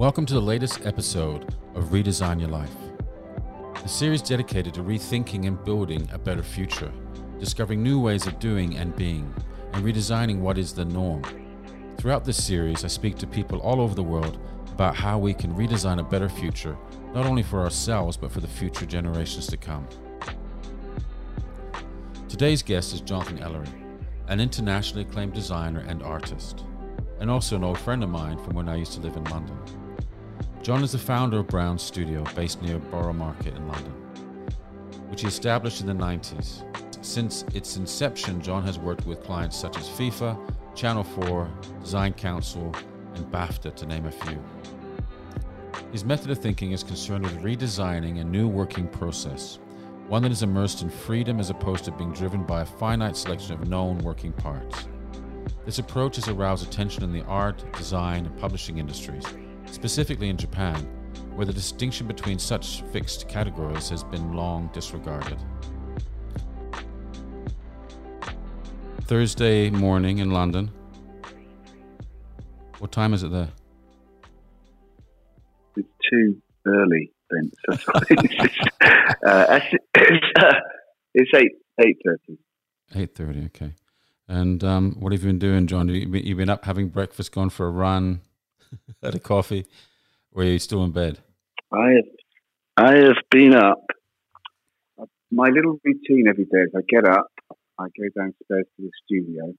Welcome to the latest episode of Redesign Your Life, a series dedicated to rethinking and building a better future, discovering new ways of doing and being, and redesigning what is the norm. Throughout this series, I speak to people all over the world about how we can redesign a better future, not only for ourselves, but for the future generations to come. Today's guest is Jonathan Ellery, an internationally acclaimed designer and artist, and also an old friend of mine from when I used to live in London. John is the founder of Browns Studio, based near Borough Market in London, which he established in the 90s. Since its inception, John has worked with clients such as FIFA, Channel 4, Design Council, and BAFTA, to name a few. His method of thinking is concerned with redesigning a new working process, one that is immersed in freedom as opposed to being driven by a finite selection of known working parts. This approach has aroused attention in the art, design, and publishing industries specifically in Japan, where the distinction between such fixed categories has been long disregarded. Thursday morning in London. What time is it there? It's too early, Vince. uh, it's, uh, it's eight eight thirty. Eight thirty. Okay. And um, what have you been doing, John? You've you been up having breakfast, gone for a run, had a coffee, or are you still in bed? I have, I have been up. My little routine every day is I get up, I go downstairs to the studio,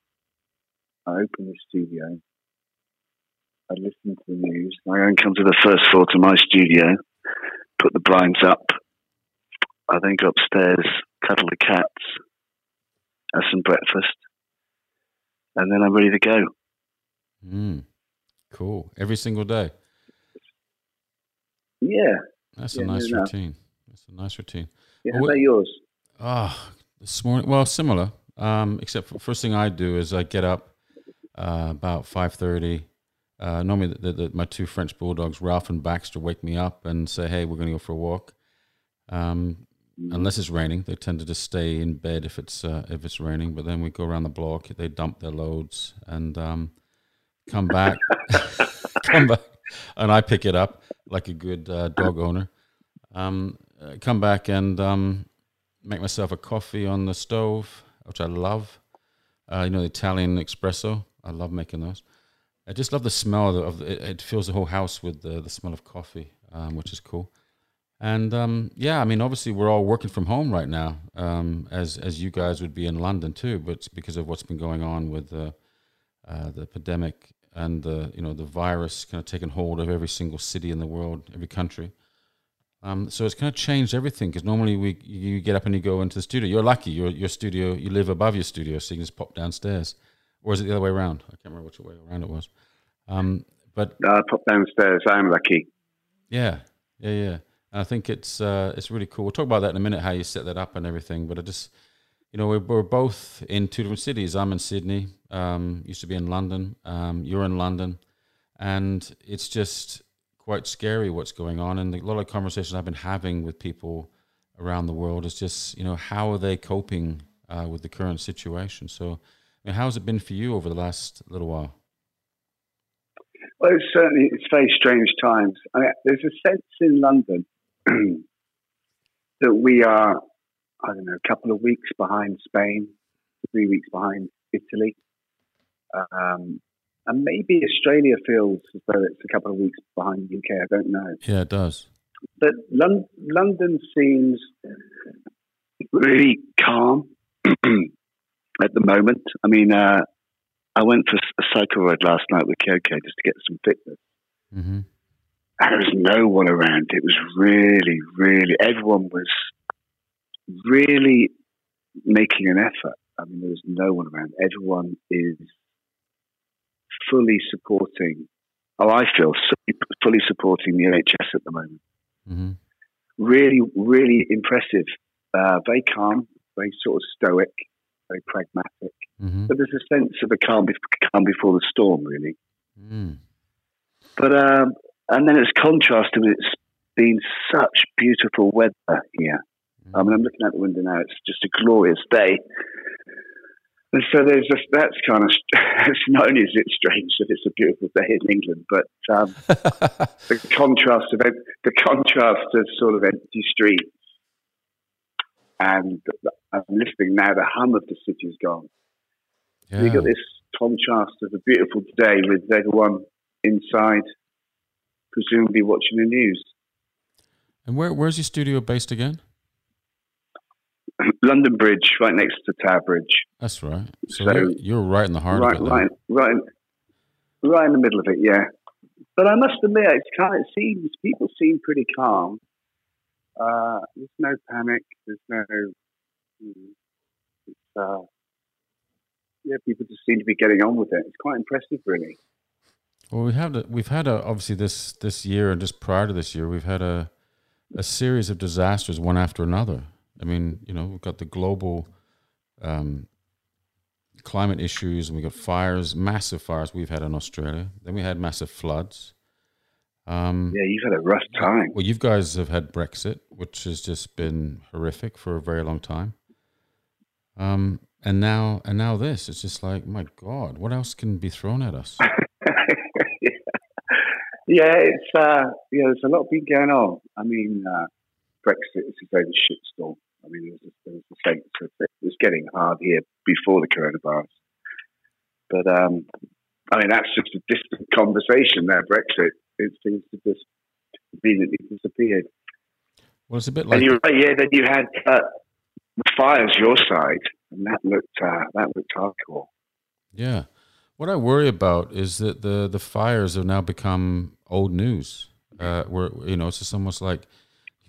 I open the studio, I listen to the news, I then come to the first floor to my studio, put the blinds up, I then go upstairs, cuddle the cats, have some breakfast, and then I'm ready to go. Mm. Cool. Every single day. Yeah. That's yeah, a nice routine. That's a nice routine. Yeah, well, how about yours? Oh, this morning. Well, similar. Um, except for first thing I do is I get up uh, about five thirty. Uh, normally, the, the, my two French bulldogs, Ralph and Baxter, wake me up and say, "Hey, we're going to go for a walk." Um, mm. Unless it's raining, they tend to just stay in bed if it's uh, if it's raining. But then we go around the block. They dump their loads, and um, come back, come back, and I pick it up like a good uh, dog owner. Um, uh, come back and um, make myself a coffee on the stove, which I love. Uh, you know, the Italian espresso. I love making those. I just love the smell of, the, of it. fills the whole house with the, the smell of coffee, um, which is cool. And um, yeah, I mean, obviously, we're all working from home right now, um, as as you guys would be in London too. But because of what's been going on with the uh, the pandemic and the you know the virus kind of taken hold of every single city in the world, every country. Um, so it's kind of changed everything because normally we you get up and you go into the studio. You're lucky. Your your studio you live above your studio, so you can just pop downstairs. Or is it the other way around? I can't remember which way around it was. Um, but no, I pop downstairs. I'm lucky. Yeah, yeah, yeah. And I think it's uh, it's really cool. We'll talk about that in a minute, how you set that up and everything. But I just you know, we're, we're, both in two different cities. I'm in Sydney, um, used to be in London. Um, you're in London. And it's just quite scary what's going on. And a lot of conversations I've been having with people around the world is just, you know, how are they coping uh, with the current situation? So, I mean, how has it been for you over the last little while? Well, it's certainly it's very strange times. I mean, there's a sense in London that we are I don't know, a couple of weeks behind Spain, three weeks behind Italy. Um, and maybe Australia feels as though it's a couple of weeks behind the UK. I don't know. Yeah, it does. But Lon- London seems really calm at the moment. I mean, uh, I went for a cycle ride last night with Kyoko just to get some fitness. Mm-hmm. And there was no one around. It was really, really, everyone was really making an effort. I mean, there's no one around. Everyone is fully supporting. Oh, I feel fully supporting the NHS at the moment. Mm-hmm. Really, really impressive. Uh, very calm, very sort of stoic, very pragmatic. Mm-hmm. But there's a sense of a calm, calm before the storm, really. Mm. But um, and then it's contrasted with it's been such beautiful weather here. I mean, I'm looking out the window now. It's just a glorious day. And so there's just that's kind of it's not only is it strange that it's a beautiful day in England, but um, the contrast of the contrast of sort of empty streets and I'm listening now. The hum of the city is gone. Yeah. You got this contrast of a beautiful day with everyone inside, presumably watching the news. And where where's your studio based again? London Bridge, right next to Tower Bridge. That's right. So, so you're, you're, right in the heart right, of it. Right, right, right in the middle of it. Yeah. But I must admit, it's kind of, it seems people seem pretty calm. Uh, there's no panic. There's no. It's, uh, yeah, people just seem to be getting on with it. It's quite impressive, really. Well, we have we've had a, obviously this this year and just prior to this year, we've had a a series of disasters one after another. I mean, you know, we've got the global um, climate issues, and we got fires, massive fires we've had in Australia. Then we had massive floods. Um, yeah, you've had a rough time. Well, you guys have had Brexit, which has just been horrific for a very long time. Um, and now, and now this. It's just like, my God, what else can be thrown at us? yeah. yeah, it's uh, yeah. There's a lot been going on. I mean, uh, Brexit is its own shitstorm. I mean, there was, there was a sense of it was getting hard here before the coronavirus, but um, I mean, that's just a distant conversation there. Brexit it seems to just conveniently disappeared. Well, it's a bit like. And you're right, yeah. Then you had uh, fires your side, and that looked uh, that looked hardcore. Yeah, what I worry about is that the the fires have now become old news. Uh, where you know it's just almost like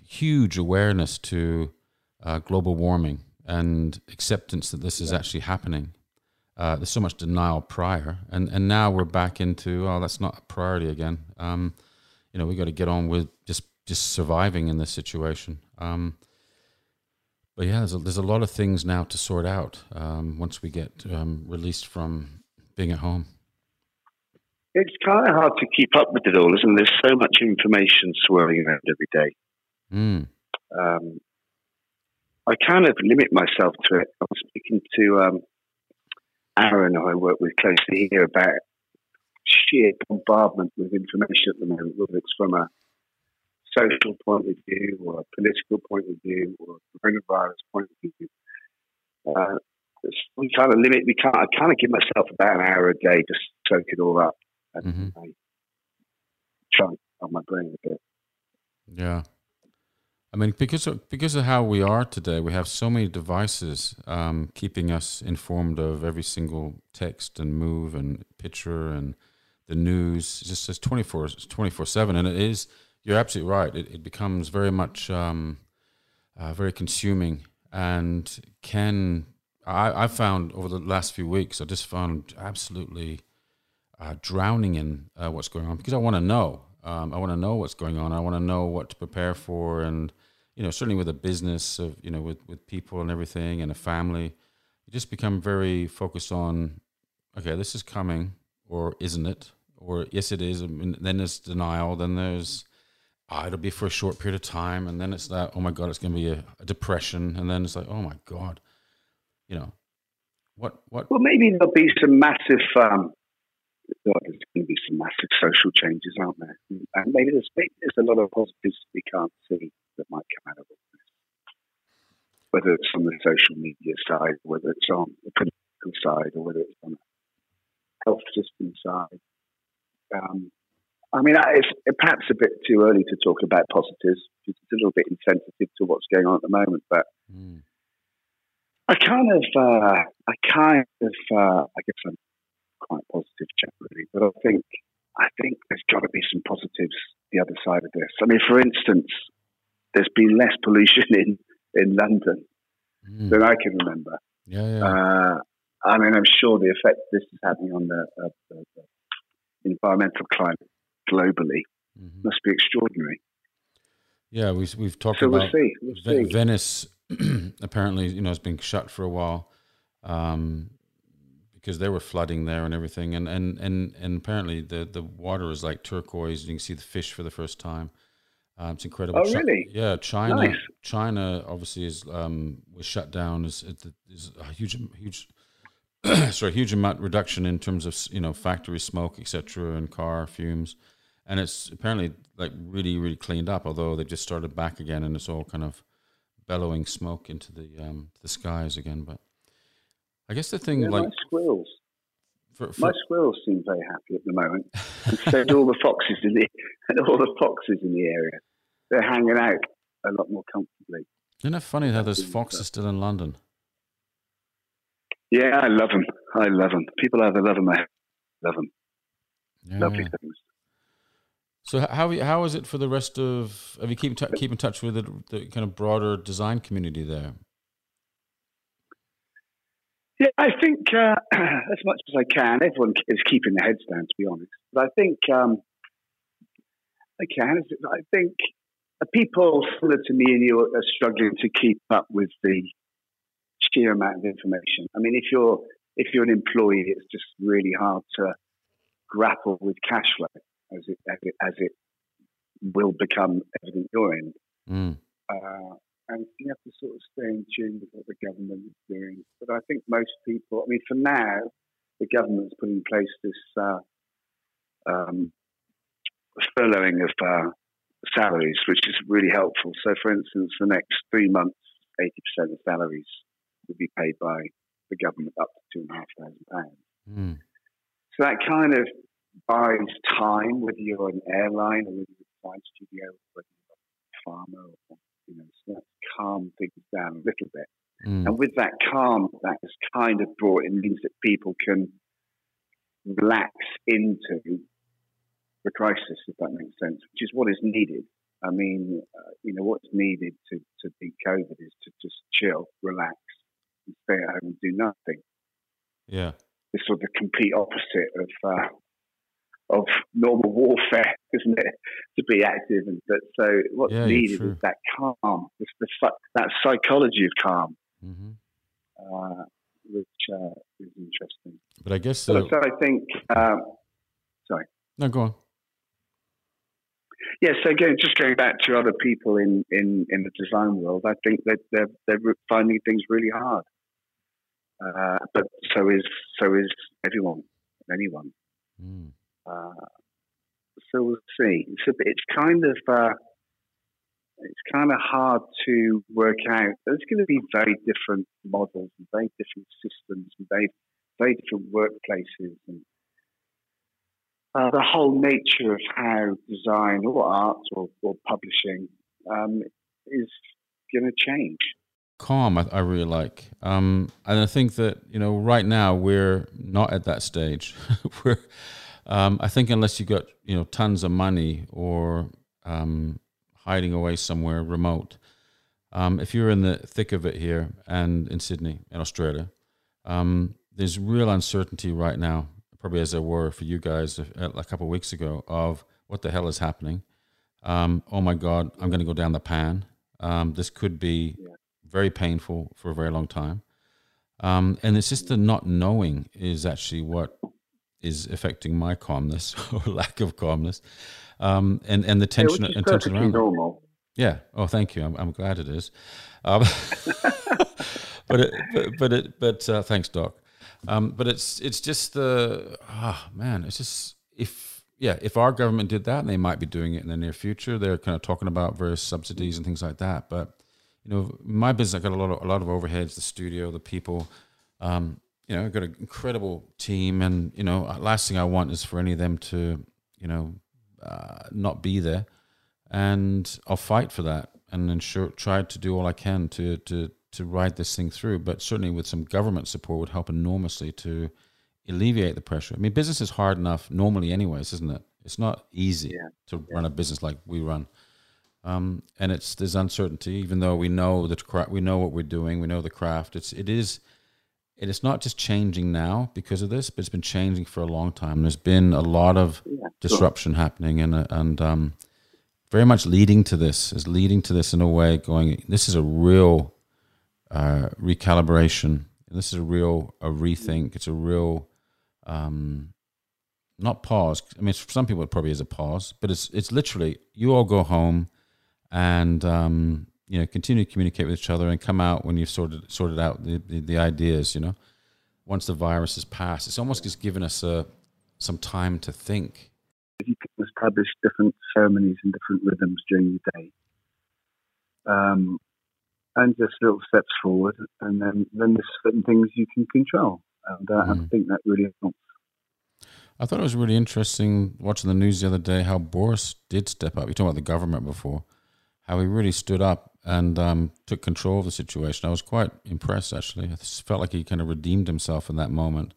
huge awareness to uh, global warming and acceptance that this is yeah. actually happening. Uh, there's so much denial prior, and and now we're back into oh that's not a priority again. Um, you know we got to get on with just just surviving in this situation. Um, but yeah, there's a, there's a lot of things now to sort out um, once we get um, released from being at home. It's kind of hard to keep up with it all, isn't there? There's so much information swirling around every day. Mm. Um, I kind of limit myself to it. I was speaking to um, Aaron, who I work with closely here, about sheer bombardment with information at the moment, whether it's from a social point of view or a political point of view or a coronavirus point of view. Uh, we kind of limit. We can't. I kind of give myself about an hour a day to soak it all up and mm-hmm. I try on my brain a bit. Yeah. I mean, because of, because of how we are today, we have so many devices um, keeping us informed of every single text and move and picture and the news. It's just says 24, 24 7. And it is, you're absolutely right. It, it becomes very much um, uh, very consuming and can, I, I found over the last few weeks, I just found absolutely uh, drowning in uh, what's going on because I want to know. Um, I want to know what's going on. I want to know what to prepare for and you know, certainly with a business of, you know, with, with people and everything and a family, you just become very focused on, okay, this is coming or isn't it? Or yes, it is. Then there's denial. Then there's, oh, it'll be for a short period of time. And then it's that, oh my God, it's going to be a, a depression. And then it's like, oh my God, you know, what, what? Well, maybe there'll be some massive, um, there's going to be some massive social changes, aren't there? And maybe there's, maybe there's a lot of positives we can't see that might come out of all this. Whether it's on the social media side, whether it's on the political side, or whether it's on the health system side. Um, I mean, it's perhaps a bit too early to talk about positives because it's a little bit insensitive to what's going on at the moment. But mm. I kind of, uh, I kind of, uh, I guess I'm quite positive generally, but I think, I think there's got to be some positives the other side of this. I mean, for instance, there's been less pollution in in London mm. than I can remember. Yeah, yeah. Uh, I mean, I'm sure the effect this is having on the, uh, the, the environmental climate globally mm-hmm. must be extraordinary. Yeah, we, we've talked so about we'll see. We'll. Venice. apparently, you know, has been shut for a while um, because they were flooding there and everything, and, and, and, and apparently the, the water is like turquoise. You can see the fish for the first time. Um, it's incredible. Oh, really? yeah, China. Nice. China obviously is um, was shut down. Is is a huge huge sorry, huge amount reduction in terms of you know factory smoke, etc., and car fumes, and it's apparently like really really cleaned up. Although they just started back again, and it's all kind of bellowing smoke into the um, the skies again. But I guess the thing Yeah, like my squirrels. for, for, My squirrels seem very happy at the moment. and so do all the foxes in the and all the foxes in the area. They're hanging out a lot more comfortably. isn't it funny how there's Absolutely. foxes still in London? Yeah, I love them. I love them. People either love them or love them. Yeah, Lovely yeah. things. So how how is it for the rest of? Have you keep keep in touch with the, the kind of broader design community there? Yeah, I think uh, as much as I can, everyone is keeping their heads down, to be honest. But I think um, I can. I think people similar to me and you are struggling to keep up with the sheer amount of information. I mean, if you're if you're an employee, it's just really hard to grapple with cash flow as it as it, as it will become evident your end. Mm. Uh, you have to sort of stay in tune with what the government is doing. But I think most people, I mean, for now, the government's put in place this uh, um, furloughing of uh, salaries, which is really helpful. So, for instance, the next three months, 80% of salaries will be paid by the government up to two and a half thousand pounds. Mm. So that kind of buys time, whether you're an airline or whether you're a design studio, whether you're a farmer, or, you know, so that's calmed things down a little bit. Mm. And with that calm, that has kind of brought, it means that people can relax into the crisis, if that makes sense, which is what is needed. I mean, uh, you know, what's needed to, to beat COVID is to just chill, relax, and stay at home and do nothing Yeah. the sort of the complete opposite of uh, of normal warfare, isn't it? To be active, and but so what's Yeah, needed is that calm, it's the that psychology of calm, hmm uh, which uh, is interesting. But I guess So, so I think, um, sorry, no, go on. yeah. So again, just going back to other people in in in the design world, I think that they're they're finding things really hard. Uh, but so is so is everyone, anyone. Mm. Uh, so we'll see. It's a it's kind of uh, it's kind of hard to work out. There's going to be very different models and very different systems and very very different workplaces and uh, the whole nature of how design or art or, or publishing um, is going to change. calm I, I really like um, and i think that you know right now we're not at that stage we're um, i think unless you've got you know tons of money or um, hiding away somewhere remote um, if you're in the thick of it here and in sydney in australia um, there's real uncertainty right now probably as there were for you guys a, a couple of weeks ago of what the hell is happening. Um, oh my god i'm going to go down the pan. Um, this could be very painful for a very long time. Um, and it's just the not knowing is actually what is affecting my calmness or lack of calmness. Um, and, and the tension is and tension around. normal. Yeah. Oh, thank you. I'm, I'm glad it is. Um, but it, but, but it, but uh, thanks, Doc. Um, but it's it's just the ah man, it's just if yeah, if our government did that, and they might be doing it in the near future. They're kind of talking about various subsidies and things like that. But you know, my business, I got a lot of a lot of overheads, the studio, the people. Um, you know, I've got an incredible team, and you know, last thing I want is for any of them to, you know, uh, not be there and I'll fight for that and ensure try to do all I can to to to ride this thing through. But certainly with some government support would help enormously to alleviate the pressure. I mean, business is hard enough normally, anyways, isn't it? It's not easy Yeah. to run a business like we run. Um, and it's there's uncertainty, even though we know that cra- we know what we're doing, we know the craft. It's it is it is not just changing now because of this, but it's been changing for a long time. There's been a lot of Yeah, sure. disruption happening and uh, and um, very much leading to this is leading to this in a way going this is a real uh, recalibration this is a real a rethink it's a real um, not pause I mean for some people it probably is a pause but it's it's literally you all go home and um, you know continue to communicate with each other and come out when you've sorted sorted out the, the, the ideas you know once the virus has passed. It's almost just given us a, some time to think. You can establish different ceremonies and different rhythms during the day. Um, and just little steps forward, and then, then there's certain things you can control. And uh, mm. I think that really helps. I thought it was really interesting watching the news the other day how Boris did step up. You talked about the government before, how he really stood up and um, took control of the situation. I was quite impressed, actually. I felt like he kind of redeemed himself in that moment.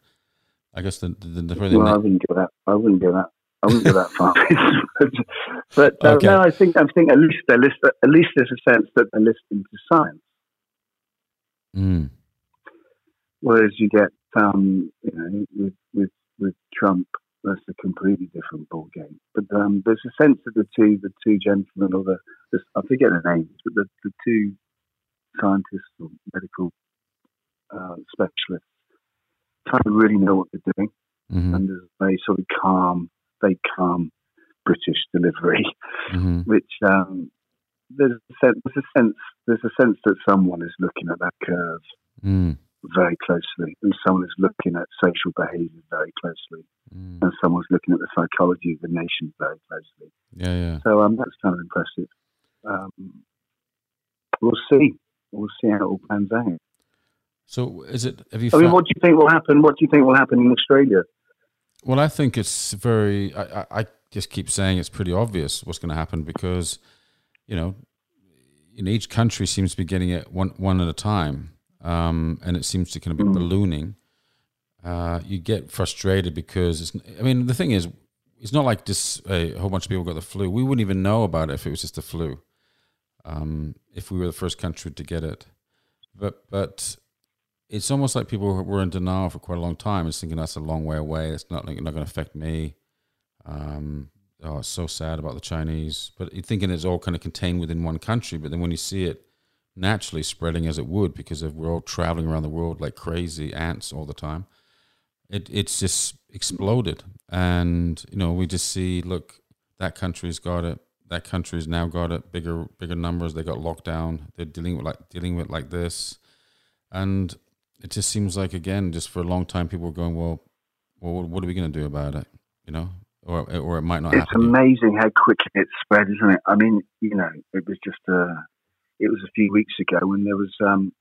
I guess the the, the, the well, I wouldn't go that. I wouldn't go that. I wouldn't go that far. but uh, okay. no, I think I think at least they're list, at least there's a sense that they're listening to science. Mm. Whereas you get um, you know with with with Trump, that's a completely different ball game. But um, there's a sense that the two the two gentlemen or the, the I forget the names, but the, the two scientists or medical uh, specialists kind of really know what they're doing, mm-hmm. and there's a very sort of calm, very calm British delivery, mm-hmm. which um, there's a sense, there's a sense there's a sense that someone is looking at that curve. Mm very closely, and someone is looking at social behaviour very closely, mm. and someone's looking at the psychology of the nation very closely. Yeah, yeah. So um, that's kind of impressive. Um, we'll see. We'll see how it all pans out. So, is it? Have you? I mean, what do you think will happen? What do you think will happen in Australia? Well, I think it's very. I, I, I just keep saying it's pretty obvious what's going to happen because, you know, in each country seems to be getting it one one at a time um, and it seems to kind of be mm. ballooning, uh, you get frustrated because it's, I mean, the thing is, it's not like just a whole bunch of people got the flu. We wouldn't even know about it if it was just the flu, um, if we were the first country to get it. But but it's almost like people were in denial for quite a long time. It's thinking that's a long way away. It's not like, not going to affect me. Um, oh, it's so sad about the Chinese. But you're thinking it's all kind of contained within one country. But then when you see it naturally spreading as it would because if we're all traveling around the world like crazy ants all the time, it it's just exploded. And you know, we just see, look, that country's got it. That country's now got it. Bigger bigger numbers. They got locked down. They're dealing with like dealing with like this, and it just seems like again, just for a long time, people were going, well, well, what are we going to do about it? You know, or or it might not. It's happen. amazing how quickly it spread, isn't it? I mean, you know, it was just a it was a few weeks ago when there was um,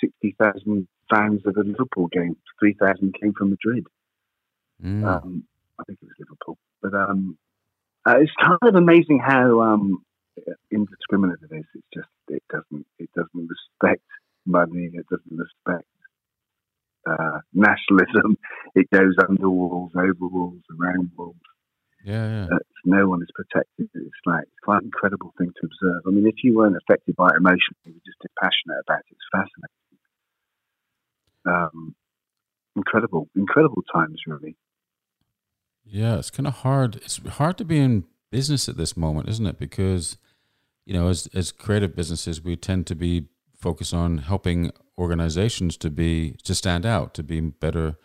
60,000 fans of a Liverpool game. 3,000 came from Madrid. Mm. Um, I think it was Liverpool. But um, uh, it's kind of amazing how um, indiscriminate it is. It's just it doesn't it doesn't respect money. It doesn't respect uh, nationalism. It goes under walls, over walls, around walls. Yeah, yeah. no one is protected. It's like it's quite an incredible thing to observe. I mean, if you weren't affected by it emotionally, you were just passionate about it. It's fascinating. Um, incredible, incredible times, really. Yeah, it's kind of hard. It's hard to be in business at this moment, isn't it? Because you know, as as creative businesses, we tend to be focused on helping organizations to be to stand out, to be better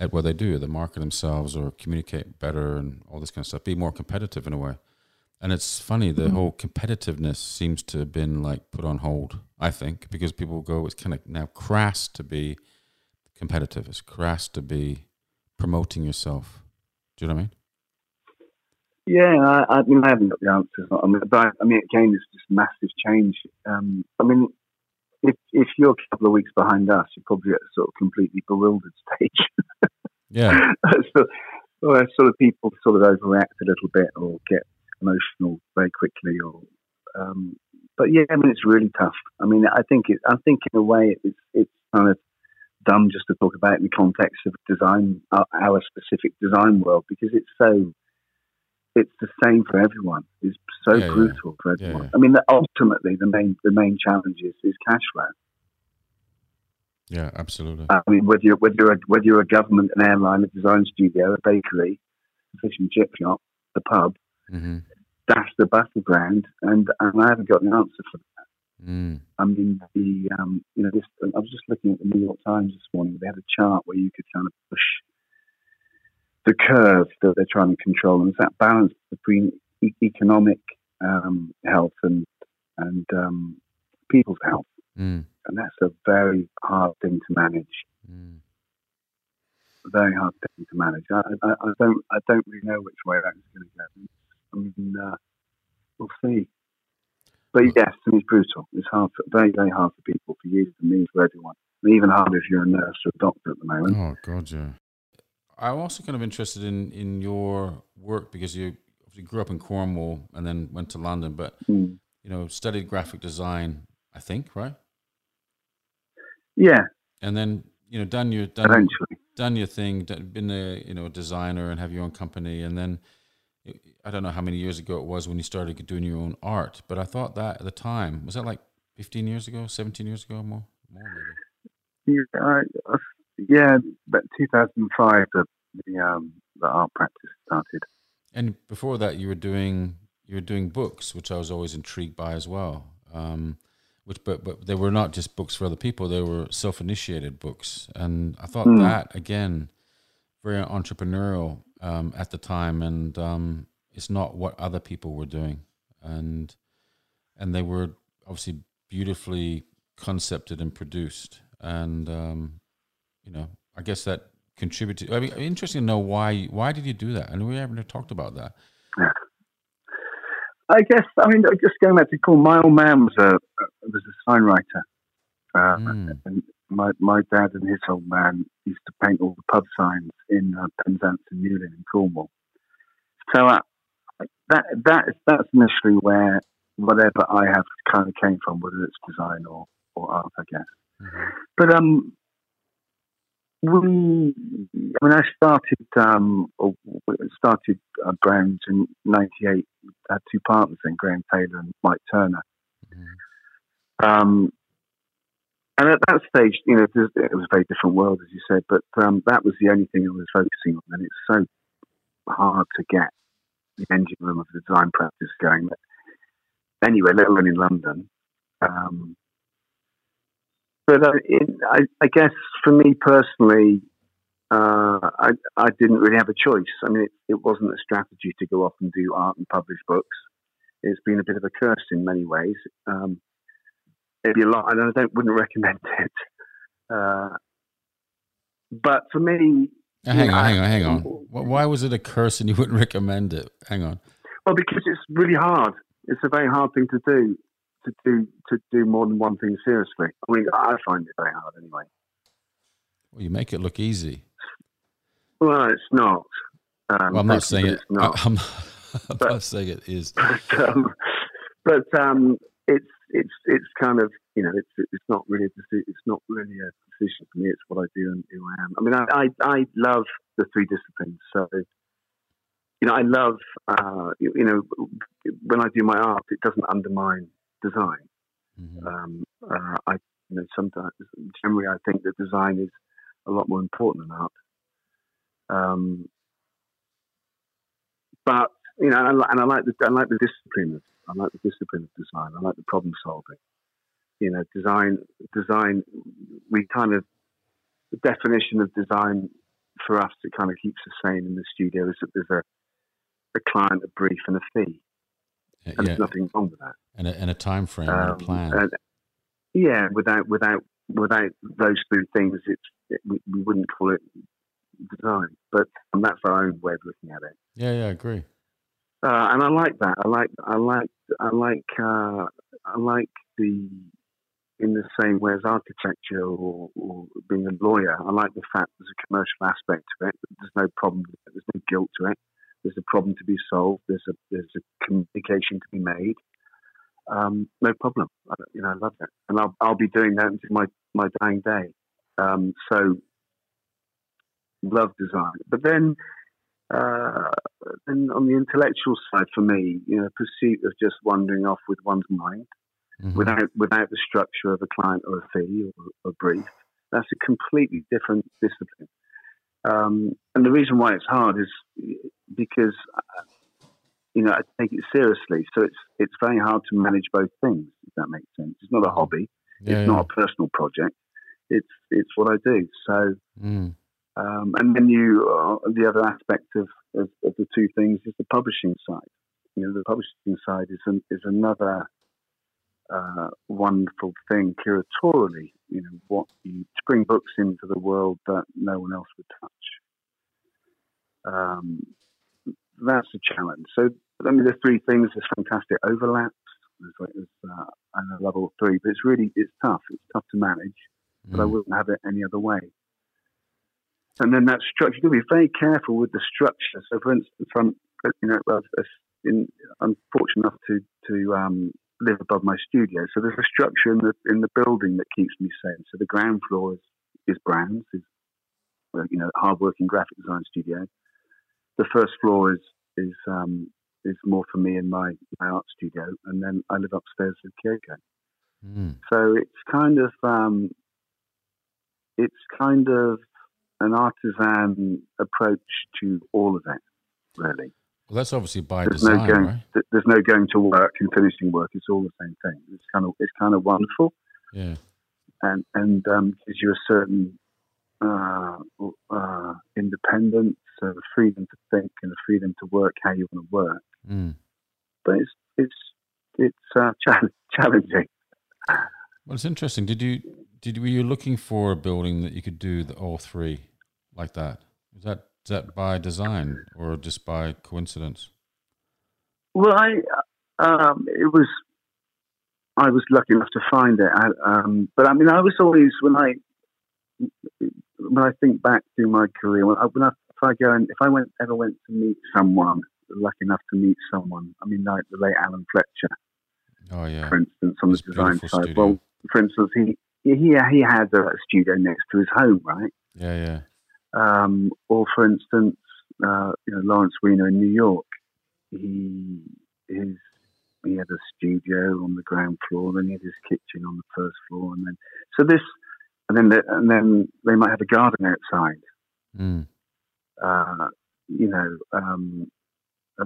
at what they do, they market themselves or communicate better and all this kind of stuff, be more competitive in a way. And it's funny, the mm-hmm. whole competitiveness seems to have been like put on hold, I think, because people go, it's kind of now crass to be competitive. It's crass to be promoting yourself. Do you know what I mean? Yeah, I, I mean, I haven't got the answers. I mean, but I mean, again, it's just massive change. Um, I mean, if if you're a couple of weeks behind us, you're probably at a sort of completely bewildered stage. yeah. so, well, sort of people sort of overreact a little bit or get emotional very quickly, or um, but yeah, I mean it's really tough. I mean, I think it, I think in a way it's it's kind of dumb just to talk about in the context of design, our, our specific design world, because it's so it's the same for everyone. It's so yeah, brutal yeah. for everyone. Yeah, I mean, ultimately, the main the main challenge is, is cash flow. Yeah, absolutely. I mean, whether you're whether you're a, whether you're a government, an airline, a design studio, a bakery, a fish and chip shop, a pub, mm-hmm. that's the battleground, and and I haven't got an answer for that. Mm. I mean, the um, you know, this. I was just looking at the New York Times this morning. They had a chart where you could kind of push the curve that they're trying to control, and it's that balance between e- economic um, health and and um, people's health, mm. and that's a very hard thing to manage. very hard thing to manage. I, I, I don't I don't really know which way that's going to go. I mean, uh, we'll see. But yes, it's brutal. It's hard, for, very very hard for people, for you, for me, for everyone. And even harder if you're a nurse or a doctor at the moment. Oh God, yeah. I'm also kind of interested in in your work because you you grew up in Cornwall and then went to London, but mm. you know studied graphic design, I think, right? Yeah. And then you know done your done, eventually done your thing, been a you know a designer and have your own company, and then I don't know how many years ago it was when you started doing your own art, but I thought that at the time was that like 15 years ago, 17 years ago, more, more maybe. Yeah, uh, yeah, but 2005 the the, um, the art practice started. And before that, you were doing you were doing books, which I was always intrigued by as well. Um, which, but but they were not just books for other people; they were self-initiated books, and I thought mm. that again, very entrepreneurial um, at the time, and um, it's not what other people were doing, and and they were obviously beautifully concepted and produced, and um, you know, I guess that contributed. I mean, interesting to know why. Why did you do that? And we haven't talked about that. I guess I mean just going back to call. My old man was a was a sign writer, uh, mm. and my my dad and his old man used to paint all the pub signs in uh, Penzance and Newlyn in Cornwall. So uh, that that that's initially where whatever I have kind of came from, whether it's design or, or art, I guess. Mm-hmm. But um, we, I mean, I started um, started uh, Browns in '98. Had two partners then, Graham Taylor and Mike Turner. Mm-hmm. Um, and at that stage, you know, it was a very different world, as you said. But um, that was the only thing I was focusing on, and it's so hard to get the engine room of the design practice going. But anyway, let alone in London. Um, but uh, it, I, I, guess for me personally, uh, I, I, didn't really have a choice. I mean, it, it, wasn't a strategy to go off and do art and publish books. It's been a bit of a curse in many ways. Um, it'd be a lot, and I don't wouldn't recommend it. Uh, but for me, hang on, hang on, hang on. Why was it a curse and you wouldn't recommend it? Hang on. Well, because it's really hard. It's a very hard thing to do to do to do more than one thing seriously. I mean, I find it very hard anyway. Well, you make it look easy. Well, it's not. Um, well, I'm not saying it. Not. I, am I'm but, not saying it is. But, um, but um, it's it's it's kind of you know it's it's not really a. It's not really a decision for me. It's what I do and who I am. I mean, I I, I love the three disciplines. So you know, I love uh, you, you know when I do my art, it doesn't undermine design. Mm-hmm. Um, uh, I, you know, sometimes generally I think that design is a lot more important than art. Um, but you know, and I, and I like the I like the discipline of I like the discipline of design. I like the problem solving. You know, design design. We kind of the definition of design for us it kind of keeps us sane in the studio is that there's a a client, a brief, and a fee and yeah. there's nothing wrong with that. And a, and a time frame um, and a um, plan. And, yeah, without without without those two things, it's it, we, we, wouldn't call it design. But and that's our own way of looking at it. Yeah, yeah, I agree. Uh, and I like that. I like I like I like uh, I like the in the same way as architecture or, or, being a lawyer. I like the fact there's a commercial aspect to it. There's no problem. There's no guilt to it. There's a problem to be solved. There's a there's a communication to be made. Um, no problem. I, you know, I love it, and I'll I'll be doing that until my my dying day. Um, so love design, but then. Uh, and on the intellectual side, for me, you know, pursuit of just wandering off with one's mind, mm-hmm. without without the structure of a client or a fee or a brief, that's a completely different discipline. Um, and the reason why it's hard is because you know I take it seriously. So it's it's very hard to manage both things. If that makes sense. It's not a hobby. Yeah, it's yeah. not a personal project. It's it's what I do. So mm. um, and then you uh, the other aspect of, of, of, the two things is the publishing side. You know, the publishing side is an, is another uh, wonderful thing curatorially. You know, what you bring books into the world that no one else would touch. Um, that's a challenge. So, I mean, the three things. There's fantastic overlaps. There's, uh, a level three, but it's really it's tough. It's tough to manage, mm. but I mm. wouldn't have it any other way. And then that structure, you've got to be very careful with the structure. So, for instance, I'm, you know, in, I'm fortunate enough to to um, live above my studio, so there's a structure in the in the building that keeps me safe. So the ground floor is, is Browns, is you know, hardworking graphic design studio. The first floor is is um, is more for me in my, my art studio, and then I live upstairs with Kyoko. Mm. So it's kind of um, it's kind of an artisan approach to all of it, really. Well, that's obviously by there's design, no going, right? th- there's no going to work and finishing work. It's all the same thing. It's kind of it's kind of wonderful. Yeah. And and um, gives you a certain uh, uh, independence, a freedom to think, and the freedom to work how you want to work. Mm. But it's it's it's uh, challenging. Well, it's interesting. Did you did were you looking for a building that you could do the all three like that? Was that is that by design or just by coincidence? Well, I um, it was I was lucky enough to find it, I, um, but I mean, I was always when I when I think back to my career, when I, when I I go and if I went ever went to meet someone, lucky enough to meet someone, I mean, like the late Alan Fletcher, oh yeah, for instance, on the design side. Studio. Well, for instance, he he he had a studio next to his home, right? Yeah, yeah. Um, or for instance, uh, you know, Lawrence Weiner in New York, he his he had a studio on the ground floor, then he had his kitchen on the first floor, and then so this, and then the, and then they might have a garden outside. Mm. Uh, you know, um,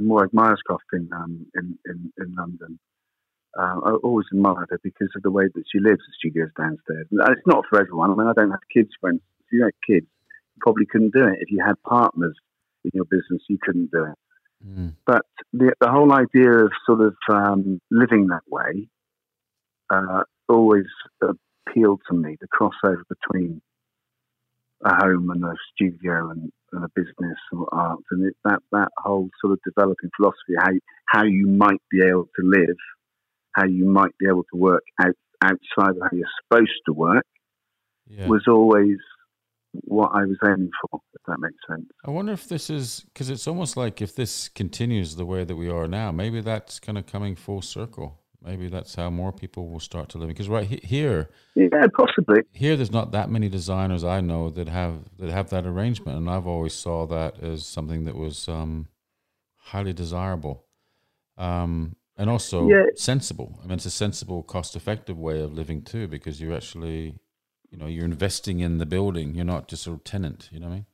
Morag Myerscough in, um, in, in in London. Uh, I always admired her because of the way that she lives. The studio's downstairs. And it's not for everyone. I mean, I don't have kids, friends. If you had kids, you probably couldn't do it. If you had partners in your business, you couldn't do it. Mm. But the, the whole idea of sort of um, living that way uh, always appealed to me. The crossover between a home and a studio and, and a business or art, and it, that that whole sort of developing philosophy how how you might be able to live, how you might be able to work out, outside of how you're supposed to work, yeah. was always what I was aiming for, if that makes sense. I wonder if this is because it's almost like if this continues the way that we are now, maybe that's kind of coming full circle. Maybe that's how more people will start to live. Because right here, yeah, possibly here, there's not that many designers I know that have that have that arrangement, and I've always saw that as something that was um, highly desirable, um, and also yeah. sensible. I mean, it's a sensible, cost-effective way of living too, because you're actually you know you're investing in the building you're not just a tenant you know what i mean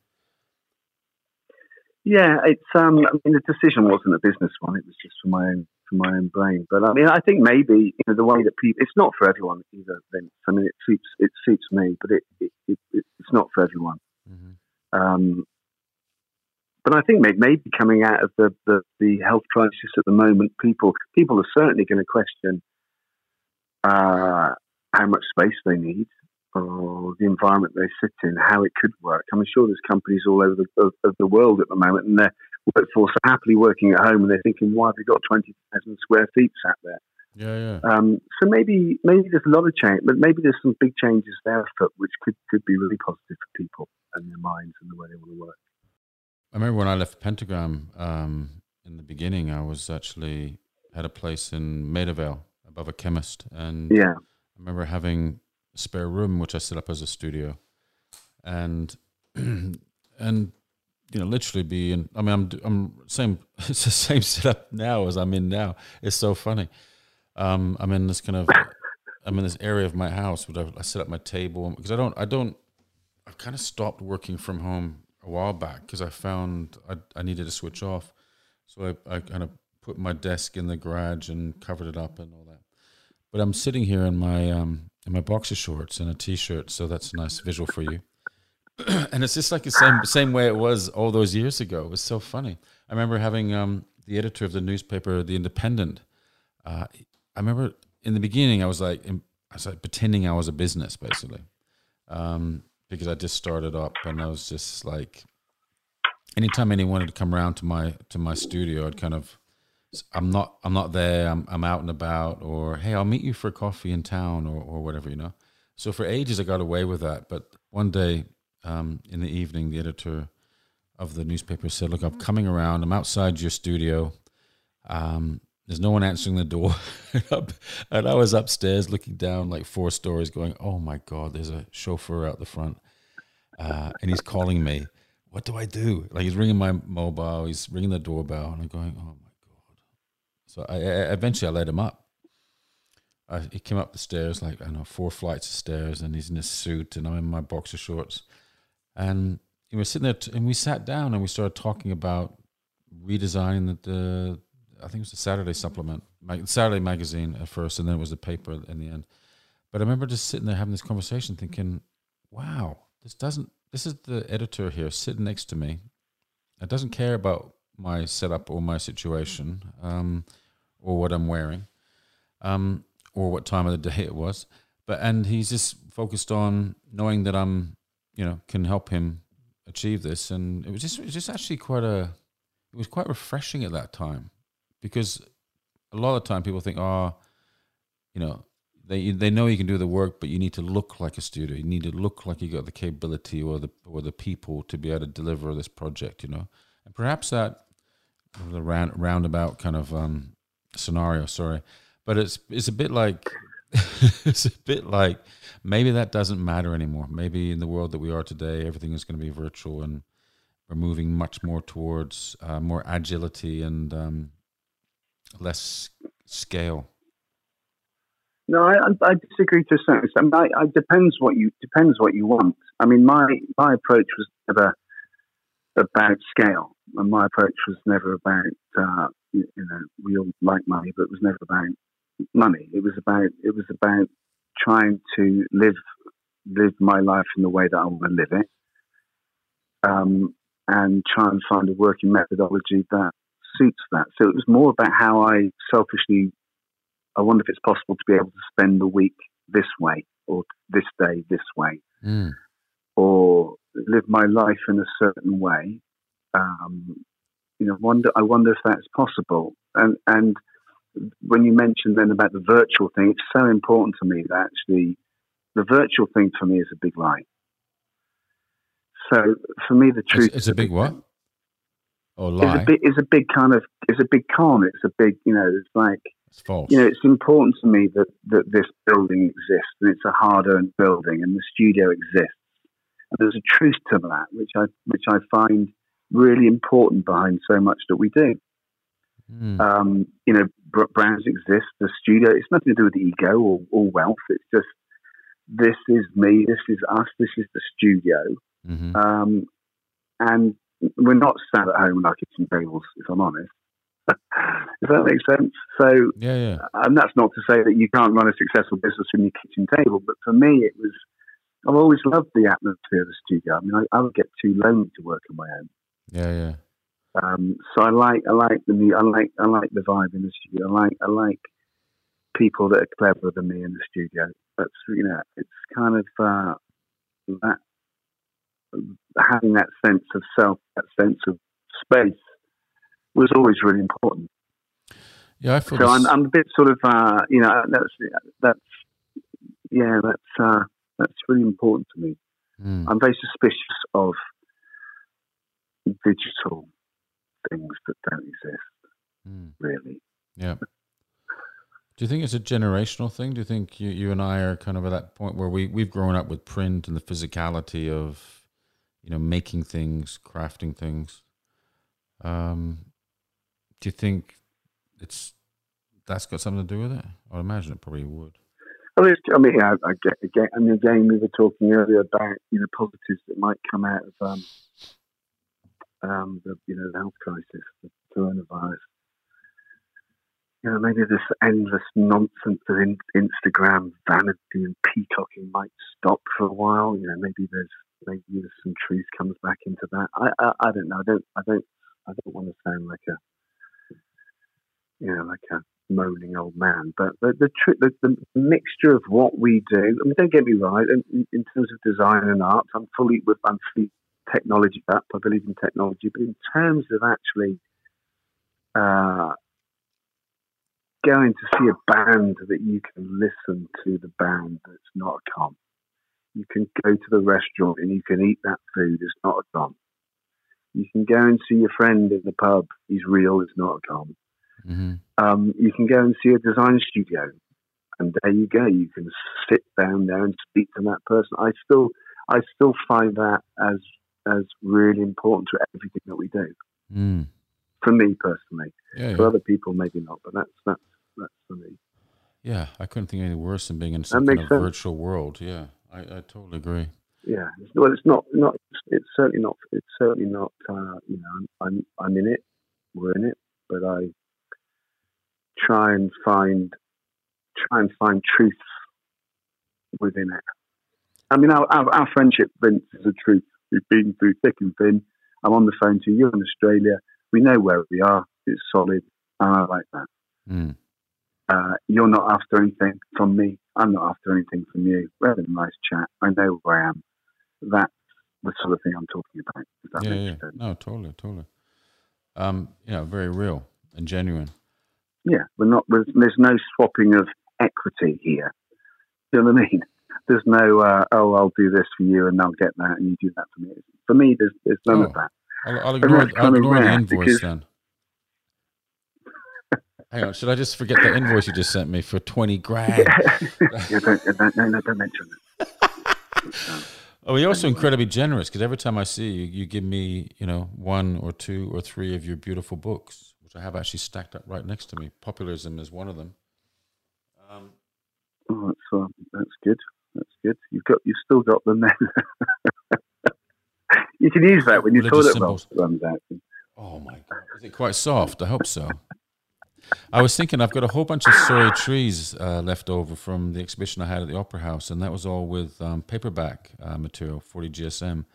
yeah it's um i mean the decision wasn't a business one it was just for my own for my own brain but i mean i think maybe you know the way that people it's not for everyone either Vince. i mean it suits it suits me but it, it, it it's not for everyone mm-hmm. um but I think maybe coming out of the, the, the, health crisis at the moment, people people are certainly going to question uh, how much space they need or the environment they sit in, how it could work. I'm sure there's companies all over the, of, of the world at the moment, and their workforce are happily working at home, and they're thinking, "Why have we got 20,000 square feet sat there?" Yeah, yeah. Um, so maybe maybe there's a lot of change, but maybe there's some big changes there afoot, which could could be really positive for people and their minds and the way they want to work. I remember when I left Pentagram um, in the beginning, I was actually had a place in Maida Vale above a chemist, and yeah, I remember having spare room which I set up as a studio, and and you know literally be in. I mean, I'm I'm same. It's the same setup now as I'm in now. It's so funny. Um, I'm in this kind of. I'm in this area of my house where I, set up my table because I don't. I don't. I've kind of stopped working from home a while back because I found I, I needed to switch off. So I, I kind of put my desk in the garage and covered it up and all that. But I'm sitting here in my um, in my boxer shorts and a t-shirt, so that's a nice visual for you. and it's just like the same same way it was all those years ago. It was so funny. I remember having um, the editor of the newspaper, The Independent. Uh, I remember in the beginning, I was like, I was like pretending I was a business, basically, um, because I just started up, and I was just like, anytime anyone to come around to my to my studio, I'd kind of I'm not I'm not there. I'm I'm out and about, or hey, I'll meet you for coffee in town, or or whatever, you know. So for ages, I got away with that. But one day um, in the evening, the editor of the newspaper said, "Look, I'm coming around. I'm outside your studio. Um, there's no one answering the door, and I was upstairs looking down like four stories, going, "Oh my god, there's a chauffeur out the front, uh, and he's calling me. What do I do? Like he's ringing my mobile, he's ringing the doorbell, and I'm going, "Oh my god." So I, I eventually I let him up I, he came up the stairs, like I don't know, four flights of stairs, and he's in his suit, and I'm in my boxer shorts, and we were sitting there, t- and we sat down, and we started talking about redesigning the, the I think it was the Saturday supplement, Saturday magazine at first, and then it was the paper in the end. But I remember just sitting there having this conversation, thinking, "Wow, this doesn't. This is the editor here sitting next to me. It doesn't care about my setup or my situation, um, or what I'm wearing." Um, or what time of the day it was. But and he's just focused on knowing that I'm, you know, can help him achieve this. And it was just it was just actually quite a it was quite refreshing at that time because a lot of time people think, oh, you know, they they know you can do the work, but you need to look like a studio. You need to look like you got the capability or the or the people to be able to deliver this project. You know, and perhaps that the round, roundabout kind of um, scenario. Sorry, but it's it's a bit like it's a bit like maybe that doesn't matter anymore. Maybe in the world that we are today, everything is going to be virtual, and we're moving much more towards uh, more agility and um, less scale. No, I, I disagree to a certain extent. I, I depends what you depends what you want. I mean, my my approach was never about scale, and my approach was never about uh, you, know we all like money, but it was never about money. It was about it was about trying to live live my life in the way that I want to live it, um, and try and find a working methodology that suits that. So it was more about how I selfishly. I wonder if it's possible to be able to spend the week this way, or this day this way, mm. or live my life in a certain way. Um, you know, wonder I wonder if that's possible, and and when you mentioned then about the virtual thing, it's so important to me that actually the virtual thing for me is a big lie. So for me, the truth it's, it's a big what? Or lie? It's a, big, a big kind of it's a big con. It's a big you know. It's like it's false. You know, it's important to me that that this building exists and it's a hard-earned building and the studio exists. And there's a truth to that, which I which I find really important behind so much that we do. Mm. Um, you know, brands exist. The studio, it's nothing to do with ego or, or wealth. It's just this is me, this is us, this is the studio. Mm-hmm. Um, and we're not sat at home our kitchen tables, if I'm honest. Does that make sense? So, yeah, yeah. And that's not to say that you can't run a successful business from your kitchen table, but for me, it was. I've always loved the atmosphere of the studio. I mean, I, I would get too lonely to work on my own. Yeah, yeah. Um, so I like I like the I like I like the vibe in the studio. I like I like people that are cleverer than me in the studio. That's you know it's kind of uh, that having that sense of self, that sense of space was always really important. Yeah, I feel so. I'm, I'm, a bit sort of uh, you know that's that's yeah that's uh, that's really important to me. Mm. I'm very suspicious of digital things that don't exist, mm. really. Yeah. Do you think it's a generational thing? Do you think you, you and I are kind of at that point where we, we've grown up with print and the physicality of, you know, making things, crafting things? Um, do you think it's that's got something to do with it? I imagine it probably would. I mean, I mean, yeah, I get, again, I mean, again, we were talking earlier about you know positives that might come out of um, um, the you know the health crisis, the coronavirus. You know, maybe this endless nonsense of in, Instagram vanity and peacocking might stop for a while. You know, maybe there's maybe there's some truth comes back into that. I, I, I don't know. I don't I don't I don't want to sound like a you know like a moaning old man, but the the, the, the mixture of what we do. I mean, don't get me wrong. In, in terms of design and art, I'm fully with I'm fully technology up. I believe in technology, but in terms of actually uh, going to see a band that you can listen to the band that's not a con. You can go to the restaurant and you can eat that food. It's not a con. You can go and see your friend in the pub. He's real. It's not a con. Mm-hmm. Um, you can go and see a design studio, and there you go. You can sit down there and speak to that person. I still, I still find that as as really important to everything that we do. Mm. For me personally, yeah, for yeah. other people maybe not, but that's that's that's for me. Yeah, I couldn't think any worse than being in some kind of sense. virtual world. Yeah, I, I totally agree. Yeah, well, it's not not it's certainly not it's certainly not uh, you know I'm I'm in it, we're in it, but I try and find try and find truth within it. I mean, our, our, our friendship, Vince, is a truth. We've been through thick and thin. I'm on the phone to you in Australia. We know where we are. It's solid, and I like that. Mm. Uh, you're not after anything from me. I'm not after anything from you. We're having a nice chat. I know where I am. That's the sort of thing I'm talking about. yeah, yeah. Sense. No, totally, totally. Um, yeah, very real and genuine. Yeah, we're not. There's no swapping of equity here. You know what I mean? There's no, uh, oh, I'll do this for you and I'll get that and you do that for me. For me, there's, there's none oh, of that. I'll, I'll ignore, I'll ignore the invoice then. Hang on, should I just forget the invoice you just sent me for twenty grand? yeah, don't, don't, no, no, don't mention it. oh, you're also incredibly generous because every time I see you, you give me, you know, one or two or three of your beautiful books, which I have actually stacked up right next to me. Populism is one of them. Um, oh, that's uh, that's good. That's good. You've got, you've still got them there. you can use that when your toilet roll runs out. Oh my god! Is it quite soft? I hope so. I was thinking I've got a whole bunch of sorry trees uh, left over from the exhibition I had at the Opera House, and that was all with um, paperback uh, material, 40 GSM.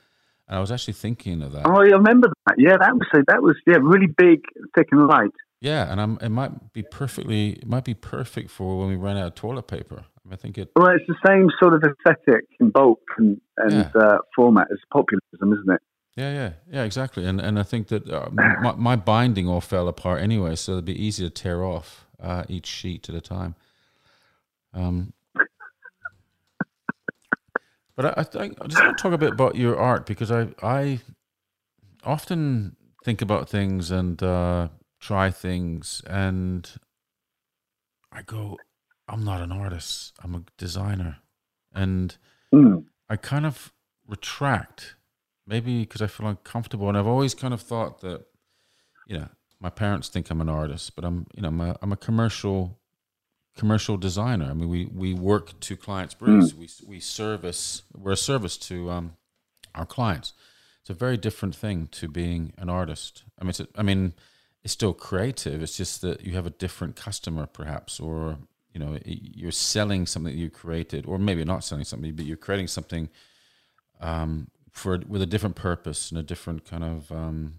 And I was actually thinking of that. Oh, I remember that. Yeah, that was that was yeah really big, thick and light. Yeah, and I'm, it might be perfectly it might be perfect for when we run out of toilet paper. I think it. Well, it's the same sort of aesthetic in bulk and, and yeah. uh, format as populism, isn't it? Yeah, yeah, yeah, exactly. And and I think that uh, my, my, binding all fell apart anyway, so it'd be easy to tear off uh, each sheet at a time. Um, but I, I, think I just want to talk a bit about your art because I I often think about things and uh, try things, and I go, I'm not an artist. I'm a designer, and mm. I kind of retract maybe because I feel uncomfortable, and I've always kind of thought that, you know, my parents think I'm an artist, but I'm, you know, I'm a, I'm a commercial commercial designer. I mean, we we work to clients' briefs. Mm. We we service. We're a service to um, our clients. It's a very different thing to being an artist. I mean, it's a, I mean, it's still creative. It's just that you have a different customer, perhaps, or you know, you're selling something that you created, or maybe not selling something, but you're creating something um, for with a different purpose and a different kind of um,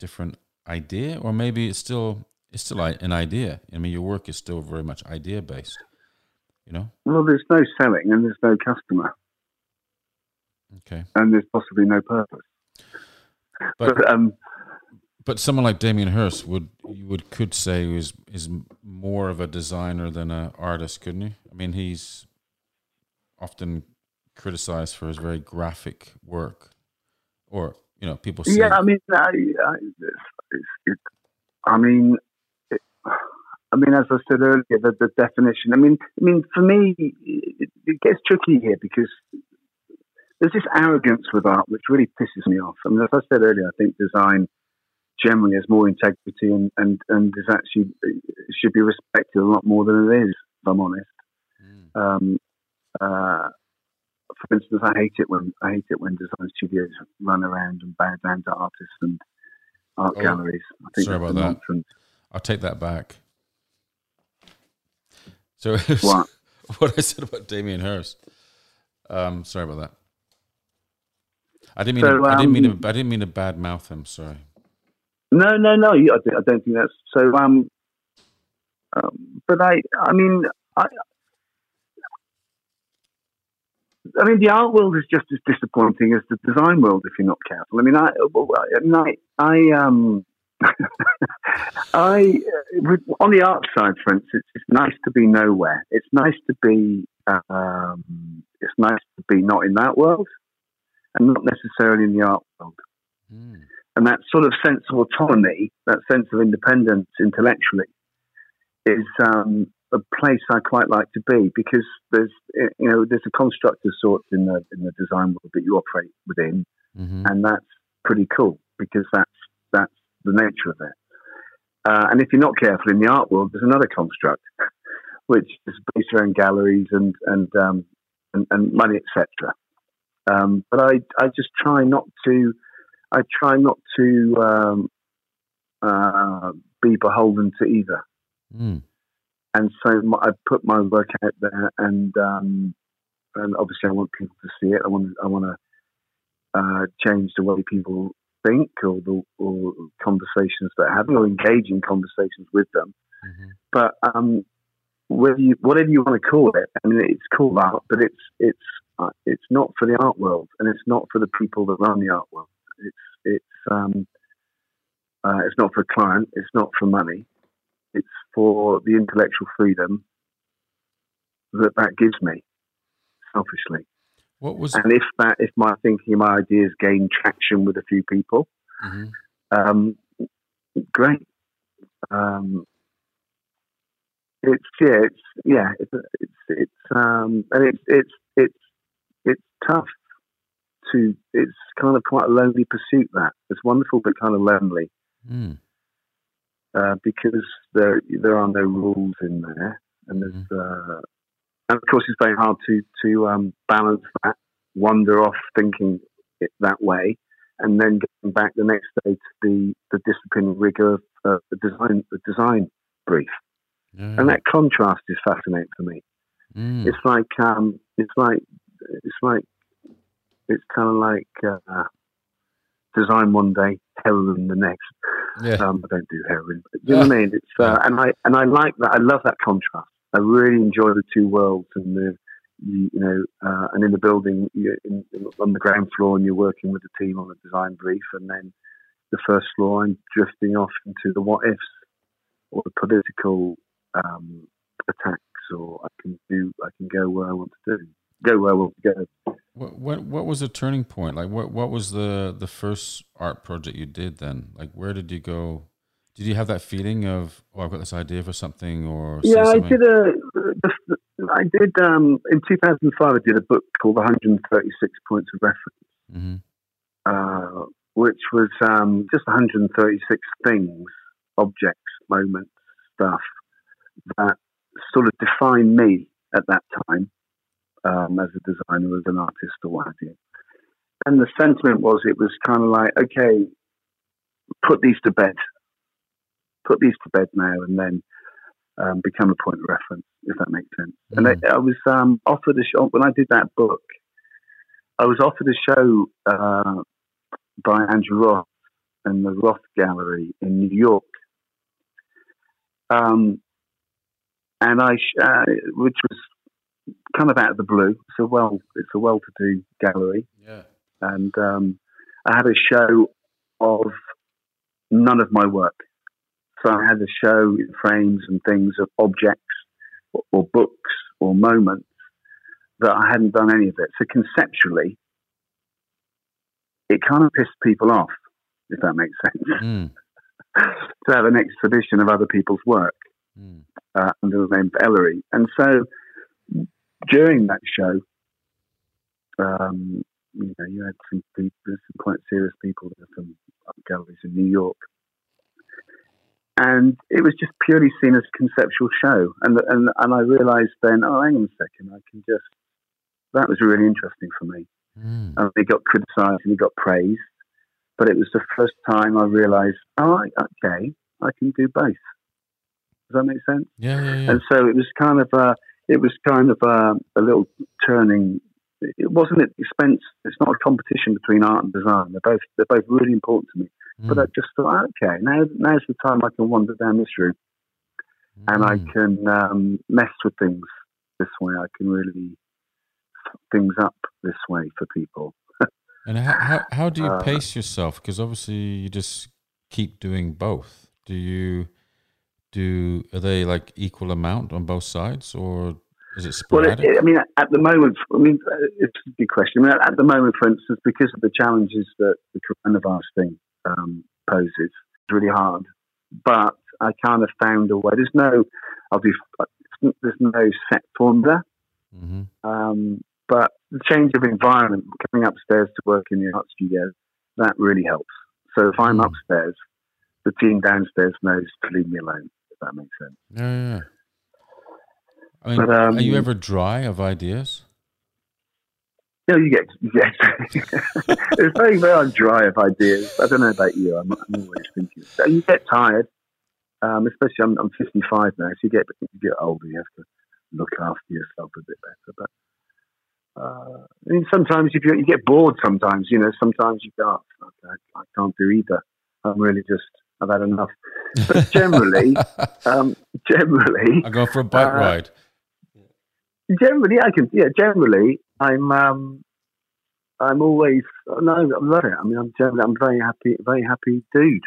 different idea, or maybe it's still it's still an idea. I mean, your work is still very much idea based. You know. Well, there's no selling and there's no customer. Okay. And there's possibly no purpose. But, but um, but someone like Damien Hirst would you would could say is is more of a designer than an artist, couldn't he? I mean, he's often criticized for his very graphic work, or you know, people. Say, yeah, I mean, I, I, it, I mean, it, I mean, as I said earlier, the, the definition. I mean, I mean, for me, it, it gets tricky here because there's this arrogance with art which really pisses me off. I mean, as I said earlier, I think design generally has more integrity and, and, and is actually should be respected a lot more than it is, if I'm honest. Mm. Um, uh, for instance, I hate it when I hate it when design studios run around and bow down to artists and art oh, galleries. I think sorry about that. Nonsense. I'll take that back. So what? what I said about Damien Hirst. Um, sorry about that. I didn't mean. So, to, I didn't mean. Um, I didn't mean to bad mouth him. Sorry. No, no, no. I don't think that's so. Um, um, but I, I mean, I, I mean, the art world is just as disappointing as the design world if you're not careful. I mean, I, I, I, um, I on the art side, for instance, it's nice to be nowhere. It's nice to be, um, it's nice to be not in that world, and not necessarily in the art world. Mm. And that sort of sense of autonomy, that sense of independence intellectually, is um, a place I quite like to be because there's you know there's a construct of sorts in the in the design world that you operate within, mm-hmm. and that's pretty cool because that's that's the nature of it. Uh, and if you're not careful in the art world, there's another construct which is based around galleries and and um, and, and, money, etc. Um, but I I just try not to I try not to um, uh, be beholden to either. Mm and so my, I put my work out there, and um, and obviously I want people to see it. I want I want to uh, change the way people think or the or conversations they're having or engage in conversations with them. Mm-hmm. But um, whether you, whatever you want to call it, I mean, it's called art, but it's it's uh, it's not for the art world, and it's not for the people that run the art world. It's it's um, uh, it's not for a client. It's not for money. It's for the intellectual freedom that that gives me, selfishly. What was and if that if my thinking, my ideas gain traction with a few people, mm-hmm. um, great. Um, it's yeah, it's yeah, it's it's it's um, and it's it's it's it's tough to. It's kind of quite a lonely pursuit. That it's wonderful, but kind of lonely. Mm. Uh, because there there are no rules in there, and there's mm-hmm. uh, and of course it's very hard to to um, balance that, wander off thinking it that way, and then getting back the next day to the the discipline and rigor of uh, the design the design brief, mm. and that contrast is fascinating for me. Mm. It's like um, it's like it's like it's kind of like uh, design one day, heroin the next. Yeah. Um, I don't do heroin. But you yeah. know what I mean? It's uh, and I and I like that. I love that contrast. I really enjoy the two worlds and the you, you know uh, and in the building in, on the ground floor and you're working with the team on a design brief and then the first floor I'm drifting off into the what ifs or the political um, attacks or I can do I can go where I want to do go where I want to go. What, what what was the turning point? Like what what was the the first art project you did then? Like where did you go? Did you have that feeling of oh I've got this idea for something or yeah something? I did a I did um, in 2005 I did a book called 136 Points of Reference, mm-hmm. uh, which was um, just 136 things, objects, moments, stuff that sort of defined me at that time um, as a designer, as an artist, or what have you. And the sentiment was, it was kind of like, okay, put these to bed, put these to bed now, and then um, become a point of reference, if that makes sense. Mm-hmm. And I, I was um, offered a show when I did that book. I was offered a show uh, by Andrew Roth in the Roth Gallery in New York. Um, and I, uh, which was kind of out of the blue. It's a well, it's a well-to-do gallery. Yeah. And um, I had a show of none of my work. So I had a show in frames and things of objects or, or books or moments that I hadn't done any of it. So conceptually, it kind of pissed people off, if that makes sense. Mm. to have an exhibition of other people's work mm. uh, under the name of Ellery. And so during that show, um, you know, you had some people, some quite serious people there from galleries in New York, and it was just purely seen as a conceptual show. And and and I realised then, oh, hang on a second, I can just. That was really interesting for me. Mm. And it got criticised and it got praised, but it was the first time I realised, oh, okay, I can do both. Does that make sense? Yeah, yeah, yeah. And so it was kind of a it was kind of a, a little turning. It wasn't at expense. It's not a competition between art and design. They're both they're both really important to me. Mm. But I just thought, okay, now now's the time I can wander down this route, mm. and I mm. can um, mess with things this way. I can really things up this way for people. and how, how, how do you Uh, pace yourself? Because obviously you just keep doing both. Do you do are they like equal amount on both sides, or is it Well, sporadic? it, it, I mean, at the moment, I mean, uh, it's a good question. I mean, at the moment, for instance, because of the challenges that the coronavirus thing um, poses, it's really hard. But I kind of found a way. There's no, I'll do. There's no set formula. hmm Um, but the change of environment, coming upstairs to work in the art studio, that really helps. So if I'm Mm. upstairs, the team downstairs knows to leave me alone. If that makes sense. Yeah, yeah. yeah. I mean, But, um, are you ever dry of ideas? No, you get, you get. it's very, very dry of ideas. I don't know about you. I'm, I'm always thinking. So you get tired, um, especially I'm, I'm 55 now. So you get, you get older. You have to look after yourself a bit better. But uh, I mean, sometimes if you, you get bored, sometimes you know, sometimes you go, "Oh, okay, I can't do either. I'm really just, I've had enough. But generally, um, generally, I go for a bike uh, ride. generally I can yeah generally I'm um I'm always no I love it I mean I'm generally I'm very happy very happy dude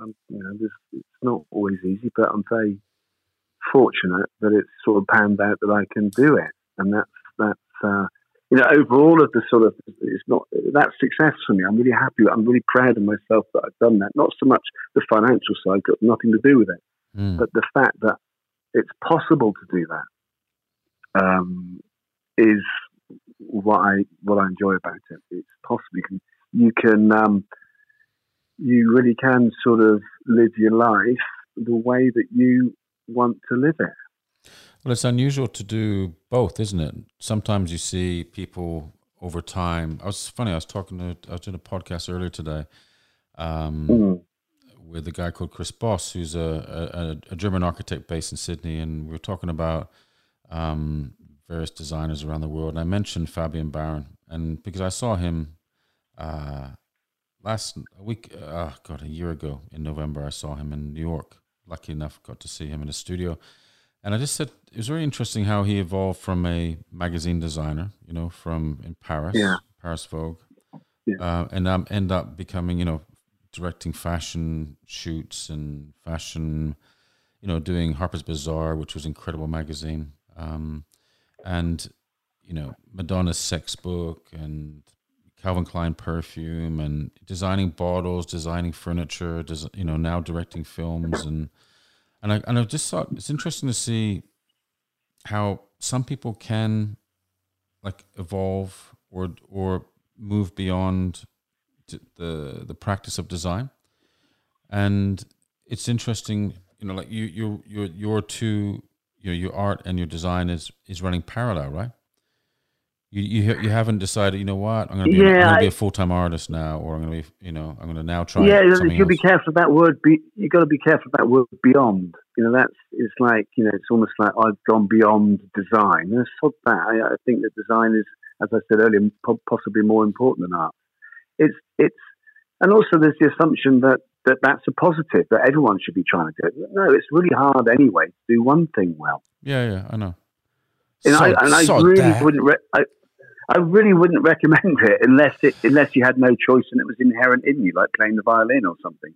I'm, you know this, it's not always easy but I'm very fortunate that it's sort of panned out that I can do it and that's that's uh you know overall of the sort of it's not that success for me I'm really happy I'm really proud of myself that I've done that not so much the financial side got nothing to do with it Mm. but the fact that it's possible to do that um, is what I what I enjoy about it. It's possible you can you can um, you really can sort of live your life the way that you want to live it. Well, it's unusual to do both, isn't it? Sometimes you see people over time. I was funny. I was talking to. I was doing a podcast earlier today um, Mm. with a guy called Chris Bosse, who's a, a, a German architect based in Sydney, and we were talking about um, various designers around the world. And I mentioned Fabien Baron, and because I saw him uh, last week, uh, God, a year ago in November, I saw him in New York. Lucky enough, got to see him in the studio. And I just said it was very interesting how he evolved from a magazine designer, you know, from in Paris, Yeah. Paris Vogue, Yeah. uh, and um, end up becoming, you know, directing fashion shoots and fashion, you know, doing Harper's Bazaar, which was incredible magazine, um, and you know, Madonna's sex book and Calvin Klein perfume and designing bottles, designing furniture, des- you know, now directing films and and I and I just thought it's interesting to see how some people can like evolve or or move beyond the the practice of design, and it's interesting, you know, like you you your your two your your art and your design is is running parallel, right? You you you haven't decided, you know what, I'm gonna be I'm Yeah, gonna be a full time artist now, or I'm gonna be, you know, I'm gonna now try. yeah, you got to be careful that word. Be, you got to be careful that word beyond. You know, that's it's like you know, it's almost like I've gone beyond design. And sod that. I, I think that design is, as I said earlier, po- possibly more important than art. It's it's, and also there's the assumption that that that's a positive that everyone should be trying to do it. No, it's really hard anyway to do one thing well. Yeah, yeah, I know. And I, and I really that. wouldn't. Re- I, I really wouldn't recommend it unless it unless you had no choice and it was inherent in you, like playing the violin or something.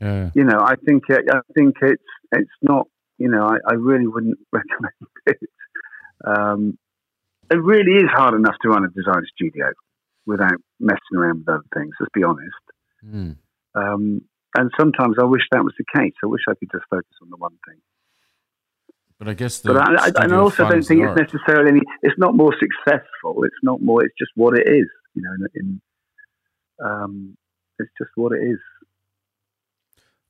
Yeah, You know, I think it, I think it's it's not. You know, I, I really wouldn't recommend it. Um, it really is hard enough to run a design studio without messing around with other things. Let's be honest. Mm. Um, and sometimes I wish that was the case. I wish I could just focus on the one thing. But I guess the But I, I, and I also don't think it's necessarily any, it's not more successful. It's not more. It's just what it is. You know, in, in um, it's just what it is.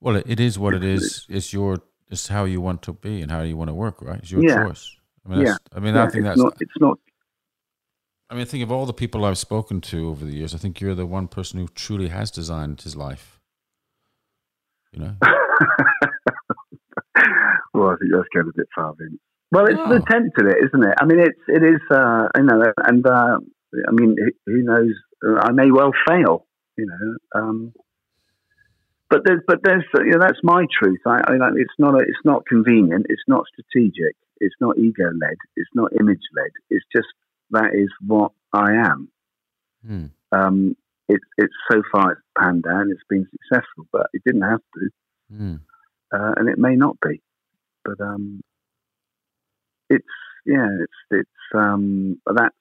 Well, it, it is what it is. It's your. It's how you want to be and how you want to work, right? It's your Yeah. choice. I mean, Yeah. I mean, Yeah, I think that's. not. It's not. I mean, think of all the people I've spoken to over the years. I think you're the one person who truly has designed his life. You know, well, I think that's going a bit far, Vince. Well, it's No. the attempt at it, isn't it? I mean, it's it is. Uh, you know, and uh, I mean, who- who knows? Uh, I may well fail. You know. Um, but there's, but there's, uh, you know, that's my truth. I, I, like, it's not, a, it's not convenient. It's not strategic. It's not ego led. It's not image led. It's just that is what I am. Hmm. Um, it's it's so far it's panned out. It's been successful, but it didn't have to, Hmm. uh, and it may not be. But um, it's yeah, it's it's um, that's.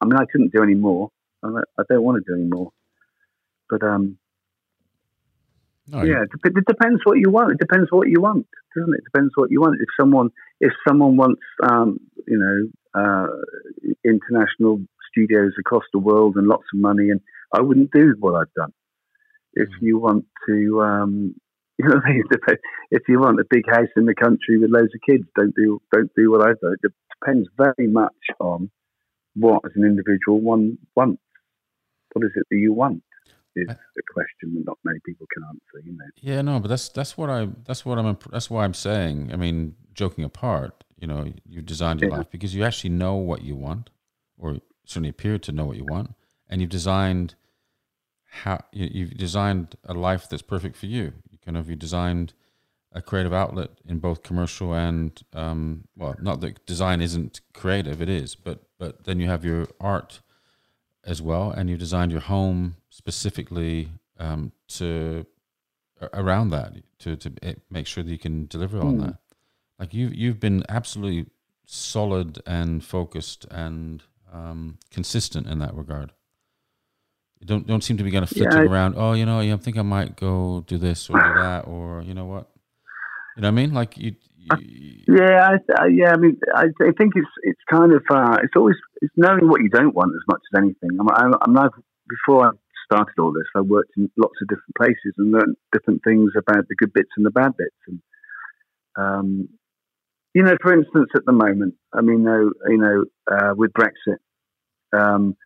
I mean, I couldn't do any more. I, I don't want to do any more. But um, No, yeah, it, it depends what you want. It depends what you want, doesn't it? It depends what you want. If someone, if someone wants, um, you know, uh, international studios across the world and lots of money, and I wouldn't do what I've done. If Mhm. you want to, um, you know, what I mean? If you want a big house in the country with loads of kids, don't do don't do what I've done. It depends very much on what, as an individual, one wants. What is it that you want? Is I- a question that not many people can answer. You know. Yeah, no, but that's that's what I that's what I'm that's why I'm saying. I mean, joking apart, you know, you designed your Yeah. life because you actually know what you want, or certainly appear to know what you want, and you've designed how you've designed a life that's perfect for you. Kind of you designed a creative outlet in both commercial and um, well, not that design isn't creative, it is, but but then you have your art as well, and you designed your home specifically um, to around that to to make sure that you can deliver on Hmm. that. Like you you've been absolutely solid and focused and um, consistent in that regard. You don't don't seem to be kind of Yeah, flitting I- around. Oh, you know, yeah, I think I might go do this or do that, or you know what, you know what I mean? Like you, you Yeah, I, I, yeah. I mean, I, I think it's it's kind of uh, it's always it's knowing what you don't want as much as anything. I'm, I'm, I'm not, before I started all this, I worked in lots of different places and learned different things about the good bits and the bad bits. And um, you know, for instance, at the moment, I mean, uh, you know, uh, with Brexit, um,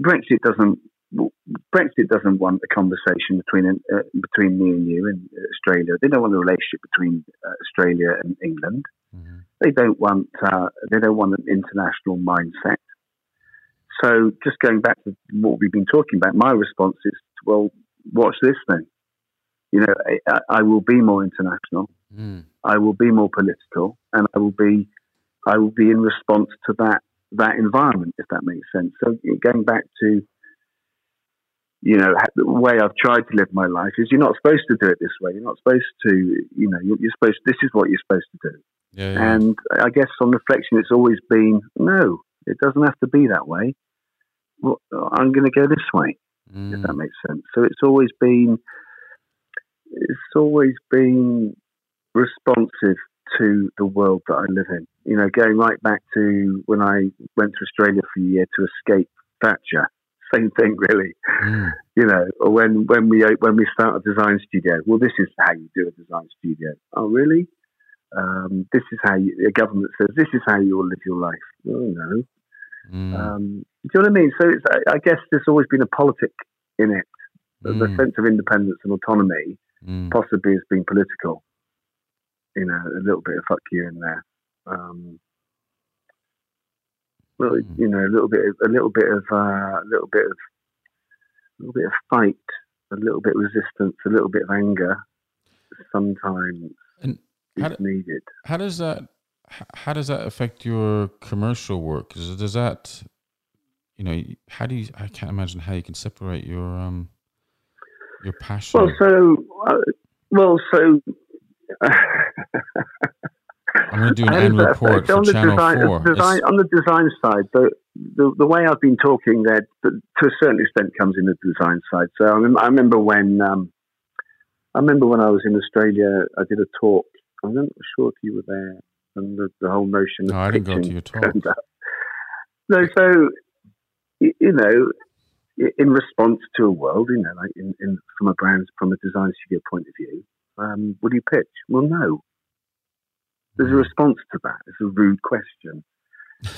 Brexit doesn't. Brexit doesn't want a conversation between uh, between me and you in Australia. They don't want a relationship between uh, Australia and England. Mhm. They don't want uh, they don't want an international mindset. So just going back to what we've been talking about, my response is, well, watch this then. You know, I, I will be more international. Mm. I will be more political, and I will be I will be in response to that that environment, if that makes sense. So going back to you know the way I've tried to live my life is you're not supposed to do it this way. You're not supposed to you know you're, you're supposed this is what you're supposed to do. Yeah, yeah. And I guess on reflection, it's always been no, it doesn't have to be that way. Well, I'm going to go this way, if Mm. that makes sense. So it's always been, it's always been responsive to the world that I live in. You know, going right back to when I went to Australia for a year to escape Thatcher. Same thing, really Mm. you know, when when we when we start a design studio. Well, this is how you do a design studio. Oh, really? Um, this is how you, a government says this is how you will live your life. Oh no. Mm. Um, do you know what I mean? So it's, I, I guess there's always been a politic in it. The, the Mm. sense of independence and autonomy Mm. possibly has been political. You know, a little bit of fuck you in there. Um, well, Mm. you know, a little bit, of, a little bit of, uh, a little bit of, a little bit of fight, a little bit of resistance, a little bit of anger. Sometimes And how is do- needed. How does that how does that affect your commercial work? does that you know how do you I can't imagine how you can separate your um your passion. Well, so, uh, well, so. I'm going to do an end report for on the Channel design, Four. design- on the design side, the, the the way I've been talking there, to a certain extent, comes in the design side. So I, I remember when um, I remember when I was in Australia, I did a talk. I'm not sure if you were there, and the, the whole notion of No, I didn't go to your talk. No, so y- you know, in response to a world, you know, like in, in from a brand, from a design studio point of view, um, will you pitch? Well, no. There's a response to that. It's a rude question,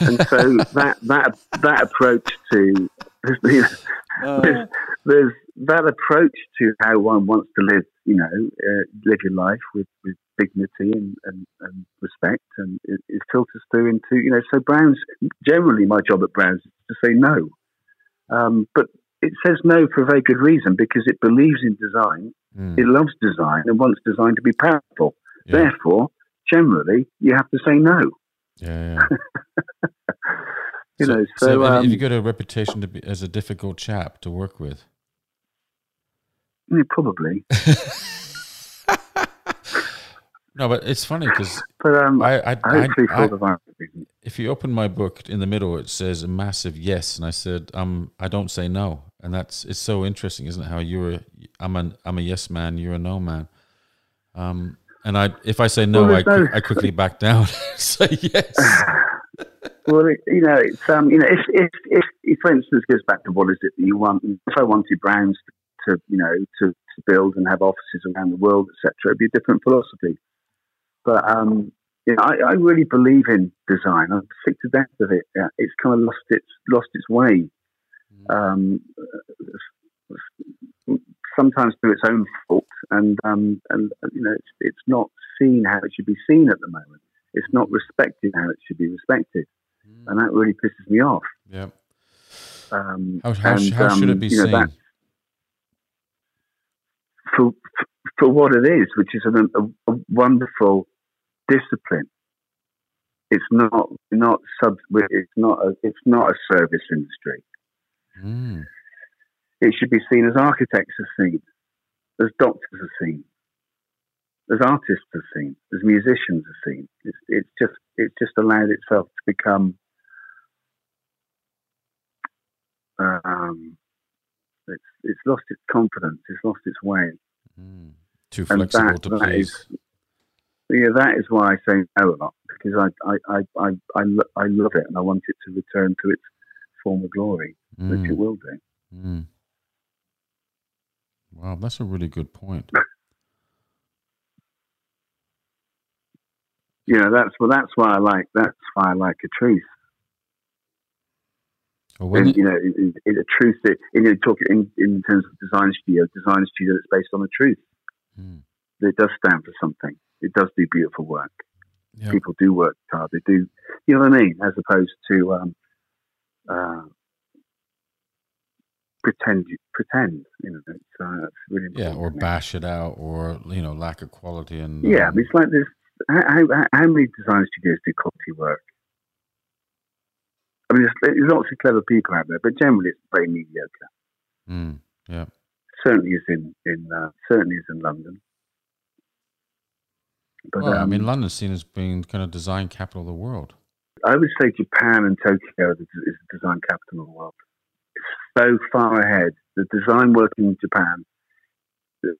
and so that that that approach to you know, Uh, there's, there's that approach to how one wants to live, you know, uh, live your life with, with dignity and, and, and respect, and it, it filters through into, you know, so Browns, generally my job at Browns is to say no. Um, but it says no for a very good reason because it believes in design, mm, it loves design, and wants design to be powerful. yeah, Therefore, generally, you have to say no. yeah, yeah. You so, know, so so, um, you got a reputation to be as a difficult chap to work with? yeah, probably. No, but it's funny because um, I, I, hopefully I, for the right reason. if you open my book in the middle, it says a massive yes, and I said, um, I don't say no, and that's it's so interesting, isn't it? How you're, a, I'm a, I'm a yes man, you're a no man. Um, and I, if I say no, Well, I, no- I quickly back down, say yes. Well, it, you know, it's um, you know, if, if if if for instance goes back to what is it that you want? If I wanted Browns to, you know, to, to build and have offices around the world, etc., it'd be a different philosophy. But um, you know, I, I really believe in design. I'm sick to death of it. Yeah, it's kind of lost its lost its way. Um, sometimes through its own fault, and um, and you know, it's, it's not seen how it should be seen at the moment. It's not respected how it should be respected, and that really pisses me off. Yeah. Um, How, how, and, how should it um, be you know, seen? for for what it is, which is an, a, a wonderful discipline. It's not not sub. It's not a. It's not a service industry. Mm. It should be seen as architects are seen, as doctors are seen, as artists are seen, as musicians are seen. It's, it's just it's just allowed itself to become. Um, it's it's lost its confidence. It's lost its way. Mm. Too flexible that- to that please. is- Yeah, that is why I say no a lot because I I, I, I, I, lo- I love it and I want it to return to its former glory, which it Mm. will do. Mm. Wow, that's a really good point. You know, that's well, that's why I like that's why I like a truth. Well, when and you know, in, in a truth that in you talk in, in terms of design studio, design studio that's based on a truth. Mm. It does stand for something. It does do beautiful work. yeah. People do work hard. They do, you know what I mean, as opposed to um, uh, pretend. Pretend, you know. It's, uh, it's really important. yeah, or bash it out, or you know, lack of quality and Yeah, I um, mean, it's like this. How, how, how many design studios do quality work? I mean, there's, there's lots of clever people out there, but generally it's very mediocre. mm, yeah, Certainly is in in uh, certainly is in London. But well, I um, mean, London's seen as being kind of design capital of the world. I would say Japan and Tokyo is is the design capital of the world. So far ahead. The design work in Japan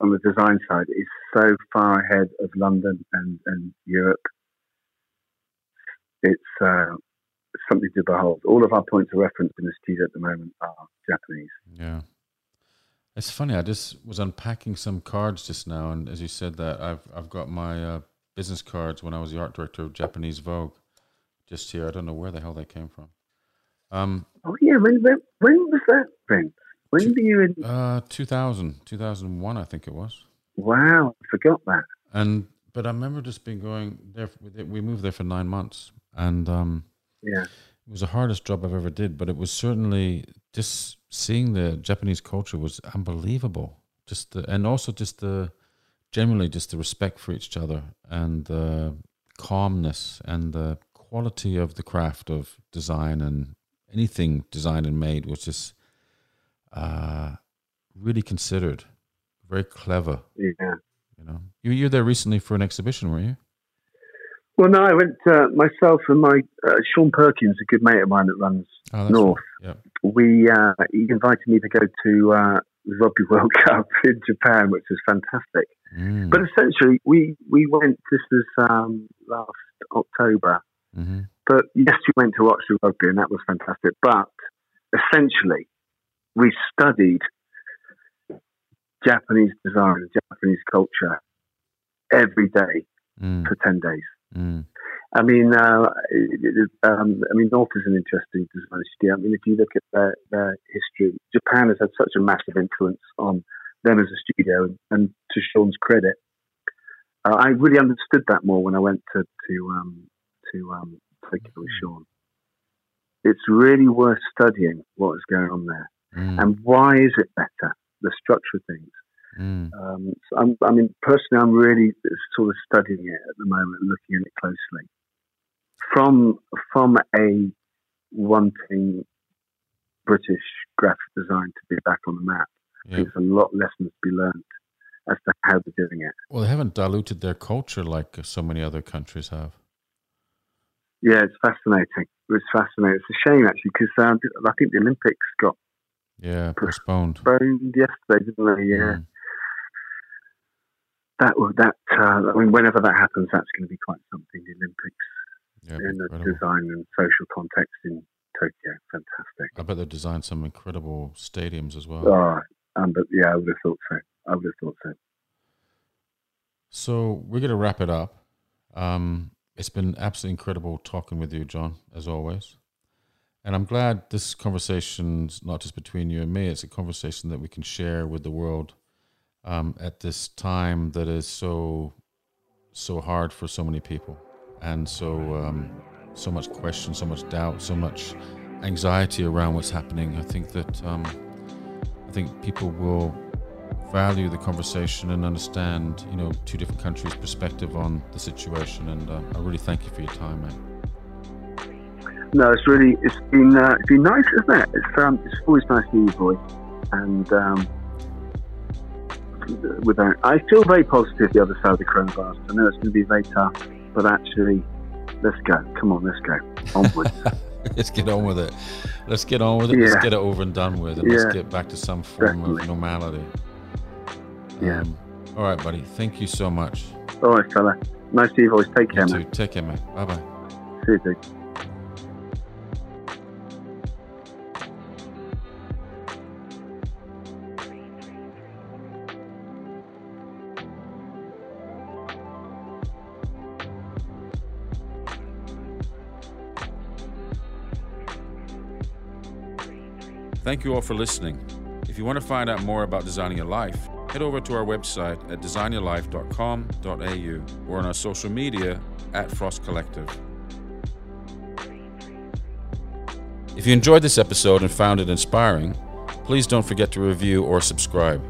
on the design side is so far ahead of London and, and Europe. It's uh, something to behold. All of our points of reference in the studio at the moment are Japanese. Yeah. It's funny. I just was unpacking some cards just now, and as you said that, I've I've got my uh, business cards when I was the art director of Japanese Vogue, just here. I don't know where the hell they came from. Um, Oh yeah, when when, when was that, Vince? When were you in? uh, 2000, 2001, I think it was. Wow, I forgot that. And but I remember just being going there. We moved there for nine months, and um, Yeah, it was the hardest job I've ever did. But it was certainly just seeing the Japanese culture was unbelievable. Just the, and also just the generally just the respect for each other and the calmness and the quality of the craft of design and anything designed and made was just uh, really considered, very clever. yeah. You know, you you were there recently for an exhibition, were you? Well, no, I went uh, myself and my uh, Sean Perkins, a good mate of mine that runs Oh, North. right. we uh, he invited me to go to uh, the Rugby World Cup in Japan, which was fantastic. Mm. But essentially, we we went. This was um, last October. hmm But yes, we went to watch the rugby, and that was fantastic. But essentially, we studied Japanese design, and Japanese culture every day Mm. for ten days. Mm. I mean, uh, um, I mean, North is an interesting design studio. I mean, if you look at their, their history, Japan has had such a massive influence on them as a studio. And, and to Sean's credit, uh, I really understood that more when I went to to um, to um, With Sean. It's really worth studying what is going on there Mm. and why is it better, the structure of things. Mm. Um, so I'm, I mean, personally, I'm really sort of studying it at the moment, looking at it closely from from a wanting British graphic design to be back on the map. Yeah. There's a lot lessons to be learned as to how they're doing it. Well, they haven't diluted their culture like so many other countries have. Yeah, it's fascinating. It was fascinating. It's a shame actually because uh, I think the Olympics got yeah postponed postponed yesterday, didn't they? Yeah. Mm. That that uh, I mean, whenever that happens, that's going to be quite something. The Olympics yeah, in the design and social context in Tokyo, fantastic. I bet they designed some incredible stadiums as well. Oh, um, but yeah, I would have thought so. I would have thought so. So we're going to wrap it up. Um, it's been absolutely incredible talking with you, John, as always. And I'm glad this conversation's not just between you and me, it's a conversation that we can share with the world um, at this time that is so, so hard for so many people. And so, um, so much question, so much doubt, so much anxiety around what's happening. I think that, um, I think people will value the conversation and understand, you know, two different countries' perspective on the situation. And uh, I really thank you for your time, mate. No, it's really it's been uh, it's been nice, isn't it? It's um, it's always nice to hear your voice, and um, without I feel very positive the other side of the coronavirus. I know it's going to be very tough, but actually, let's go. Come on, let's go onwards. let's get on with it. Let's get on with it. Yeah. Let's get it over and done with, and yeah. let's get back to some form Definitely. of normality. Yeah. Um, all right, buddy. Thank you so much. All right, fella. Nice to see you always. Take care, you man. Take care, man. Bye bye. See you, dude. Thank you all for listening. If you want to find out more about designing your life, head over to our website at designyourlife.com.au or on our social media at Frost Collective. If you enjoyed this episode and found it inspiring, please don't forget to review or subscribe.